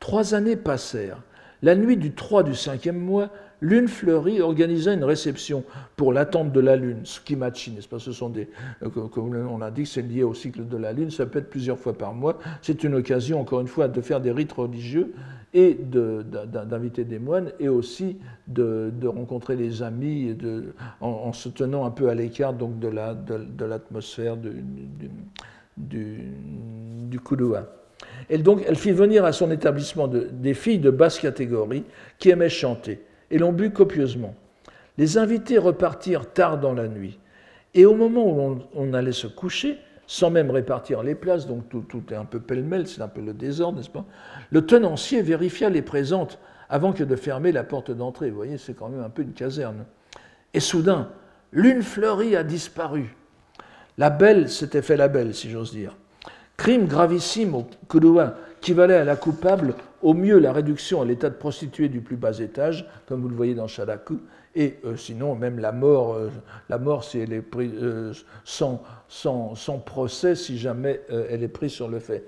Trois années passèrent. La nuit du 3 du cinquième mois, Lune fleurie organisa une réception pour l'attente de la Lune, Skimachi, n'est-ce pas Ce sont des, euh, comme on a dit, c'est lié au cycle de la Lune, ça peut être plusieurs fois par mois. C'est une occasion, encore une fois, de faire des rites religieux et d'inviter des moines et aussi de, rencontrer les amis de, en, se tenant un peu à l'écart de l'atmosphère la, de, du, du, donc, elle fit venir à son établissement des filles de basse catégorie qui aimaient chanter, et l'on but copieusement. Les invités repartirent tard dans la nuit, et au moment où on, allait se coucher, sans même répartir les places, donc tout, tout est un peu pêle-mêle, c'est un peu le désordre, n'est-ce pas? Le tenancier vérifia les présentes avant que de fermer la porte d'entrée. Vous voyez, c'est quand même un peu une caserne. Et soudain, l'une fleurie a disparu. La belle s'était fait la belle, si j'ose dire. Crime gravissime au Kudua, qui valait à la coupable au mieux la réduction à l'état de prostituée du plus bas étage, comme vous le voyez dans Shadaku, et euh, sinon même la mort, euh, la mort si elle euh, sans, sans, sans, procès, si jamais elle est prise sur le fait.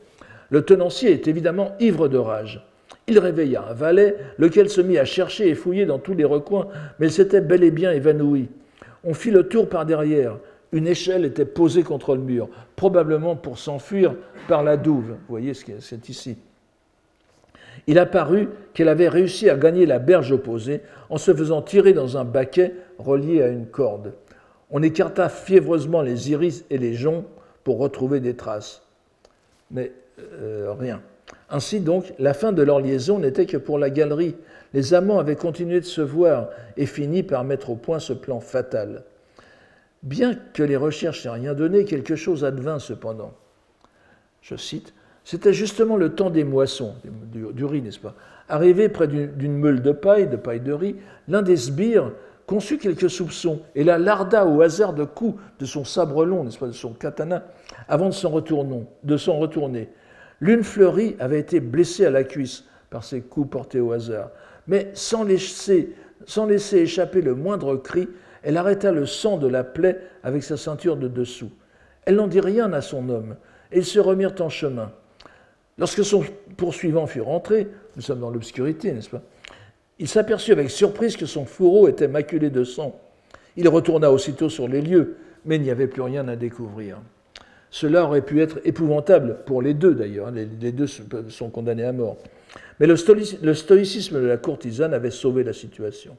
Le tenancier est évidemment ivre de rage. Il réveilla un valet, lequel se mit à chercher et fouiller dans tous les recoins, mais il s'était bel et bien évanoui. On fit le tour par derrière. Une échelle était posée contre le mur, probablement pour s'enfuir par la douve. Vous voyez ce que c'est ici. Il apparut qu'elle avait réussi à gagner la berge opposée en se faisant tirer dans un baquet relié à une corde. On écarta fiévreusement les iris et les joncs pour retrouver des traces. Mais euh, rien. Ainsi donc, la fin de leur liaison n'était que pour la galerie. Les amants avaient continué de se voir et fini par mettre au point ce plan fatal. Bien que les recherches n'aient rien donné, quelque chose advint cependant. Je cite C'était justement le temps des moissons, du, riz, n'est-ce pas? Arrivé près d'une meule de paille, de paille de riz, l'un des sbires conçut quelques soupçons et la larda au hasard de coups de son sabre long, n'est-ce pas, de son katana, avant de s'en retourner. L'une fleurie avait été blessée à la cuisse par ces coups portés au hasard, mais sans laisser, sans laisser échapper le moindre cri, elle arrêta le sang de la plaie avec sa ceinture de dessous. Elle n'en dit rien à son homme, et ils se remirent en chemin. Lorsque son poursuivant fut rentré, nous sommes dans l'obscurité, n'est-ce pas? Il s'aperçut avec surprise que son fourreau était maculé de sang. Il retourna aussitôt sur les lieux, mais il n'y avait plus rien à découvrir. Cela aurait pu être épouvantable pour les deux d'ailleurs, les, deux sont condamnés à mort. Mais le stoïcisme de la courtisane avait sauvé la situation.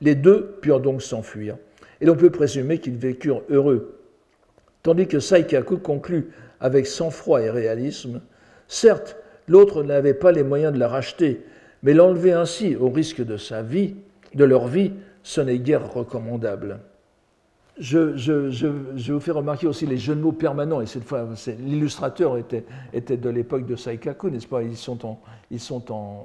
Les deux purent donc s'enfuir, et l'on peut présumer qu'ils vécurent heureux. Tandis que Saikaku conclut avec sang-froid et réalisme Certes, l'autre n'avait pas les moyens de la racheter, mais l'enlever ainsi au risque de sa vie, de leur vie, ce n'est guère recommandable. Je, vous fais remarquer aussi les jeux de mots permanents, et cette fois, l'illustrateur était, était, de l'époque de Saikaku, n'est-ce pas? Ils sont en, ils sont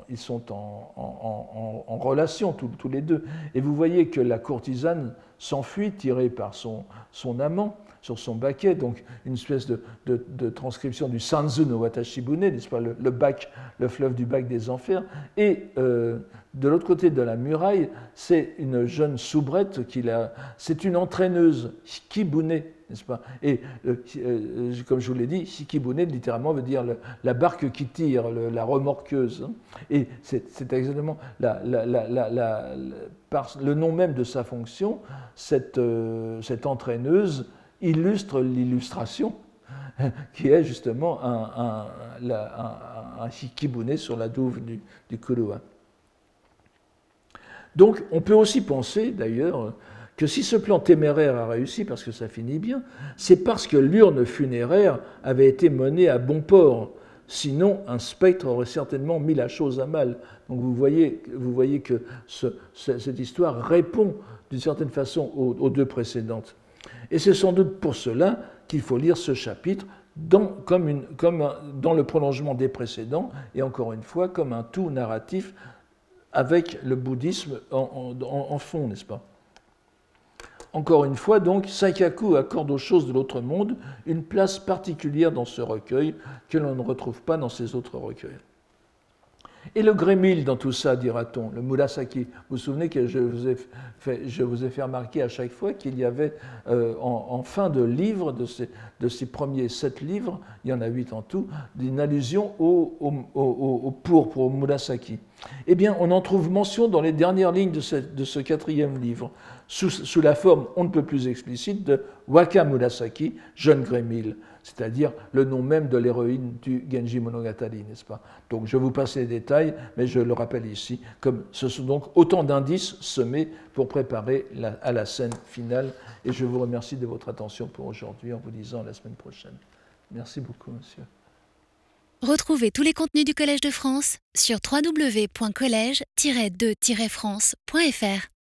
ils sont en, relation tous, les deux. Et vous voyez que la courtisane s'enfuit, tirée par son, son amant, sur son baquet, donc une espèce de, de, transcription du Sanzu no Watashibune, n'est-ce pas, le, bac, le fleuve du bac des enfers. Et euh, de l'autre côté de la muraille, c'est une jeune soubrette qui l'a. C'est une entraîneuse, Shikibune, Et euh, euh, comme je vous l'ai dit, Shikibune littéralement veut dire la barque qui tire, la remorqueuse. Hein. Et c'est exactement par le nom même de sa fonction, cette, euh, entraîneuse illustre l'illustration (laughs) qui est justement un, un, un, un, shikibune sur la douve du, du. Donc on peut aussi penser d'ailleurs que si ce plan téméraire a réussi, parce que ça finit bien, c'est parce que l'urne funéraire avait été menée à bon port. Sinon, un spectre aurait certainement mis la chose à mal. Donc vous voyez, vous voyez que ce, cette histoire répond d'une certaine façon aux, deux précédentes. Et c'est sans doute pour cela qu'il faut lire ce chapitre dans, comme dans le prolongement des précédents, et encore une fois, comme un tout narratif avec le bouddhisme en fond, n'est-ce pas? Encore une fois, donc, Saikaku accorde aux choses de l'autre monde une place particulière dans ce recueil que l'on ne retrouve pas dans ses autres recueils. Et le grémil dans tout ça, dira-t-on, le murasaki. Vous vous souvenez que je vous ai fait, remarquer à chaque fois qu'il y avait euh, en, fin de livre, de ces, premiers sept livres, il y en a huit en tout, une allusion au, au, au, au pourpre, murasaki. Eh bien, on en trouve mention dans les dernières lignes de ce quatrième livre, sous, la forme on ne peut plus explicite de Waka Murasaki, jeune grémil c'est-à-dire le nom même de l'héroïne du Genji Monogatari, n'est-ce pas? Donc je vous passe les détails, mais je le rappelle ici, comme ce sont donc autant d'indices semés pour préparer à la scène finale. Et je vous remercie de votre attention pour aujourd'hui en vous disant à la semaine prochaine. Merci beaucoup, monsieur. Retrouvez tous les contenus du Collège de France sur www.colège-2-france.fr.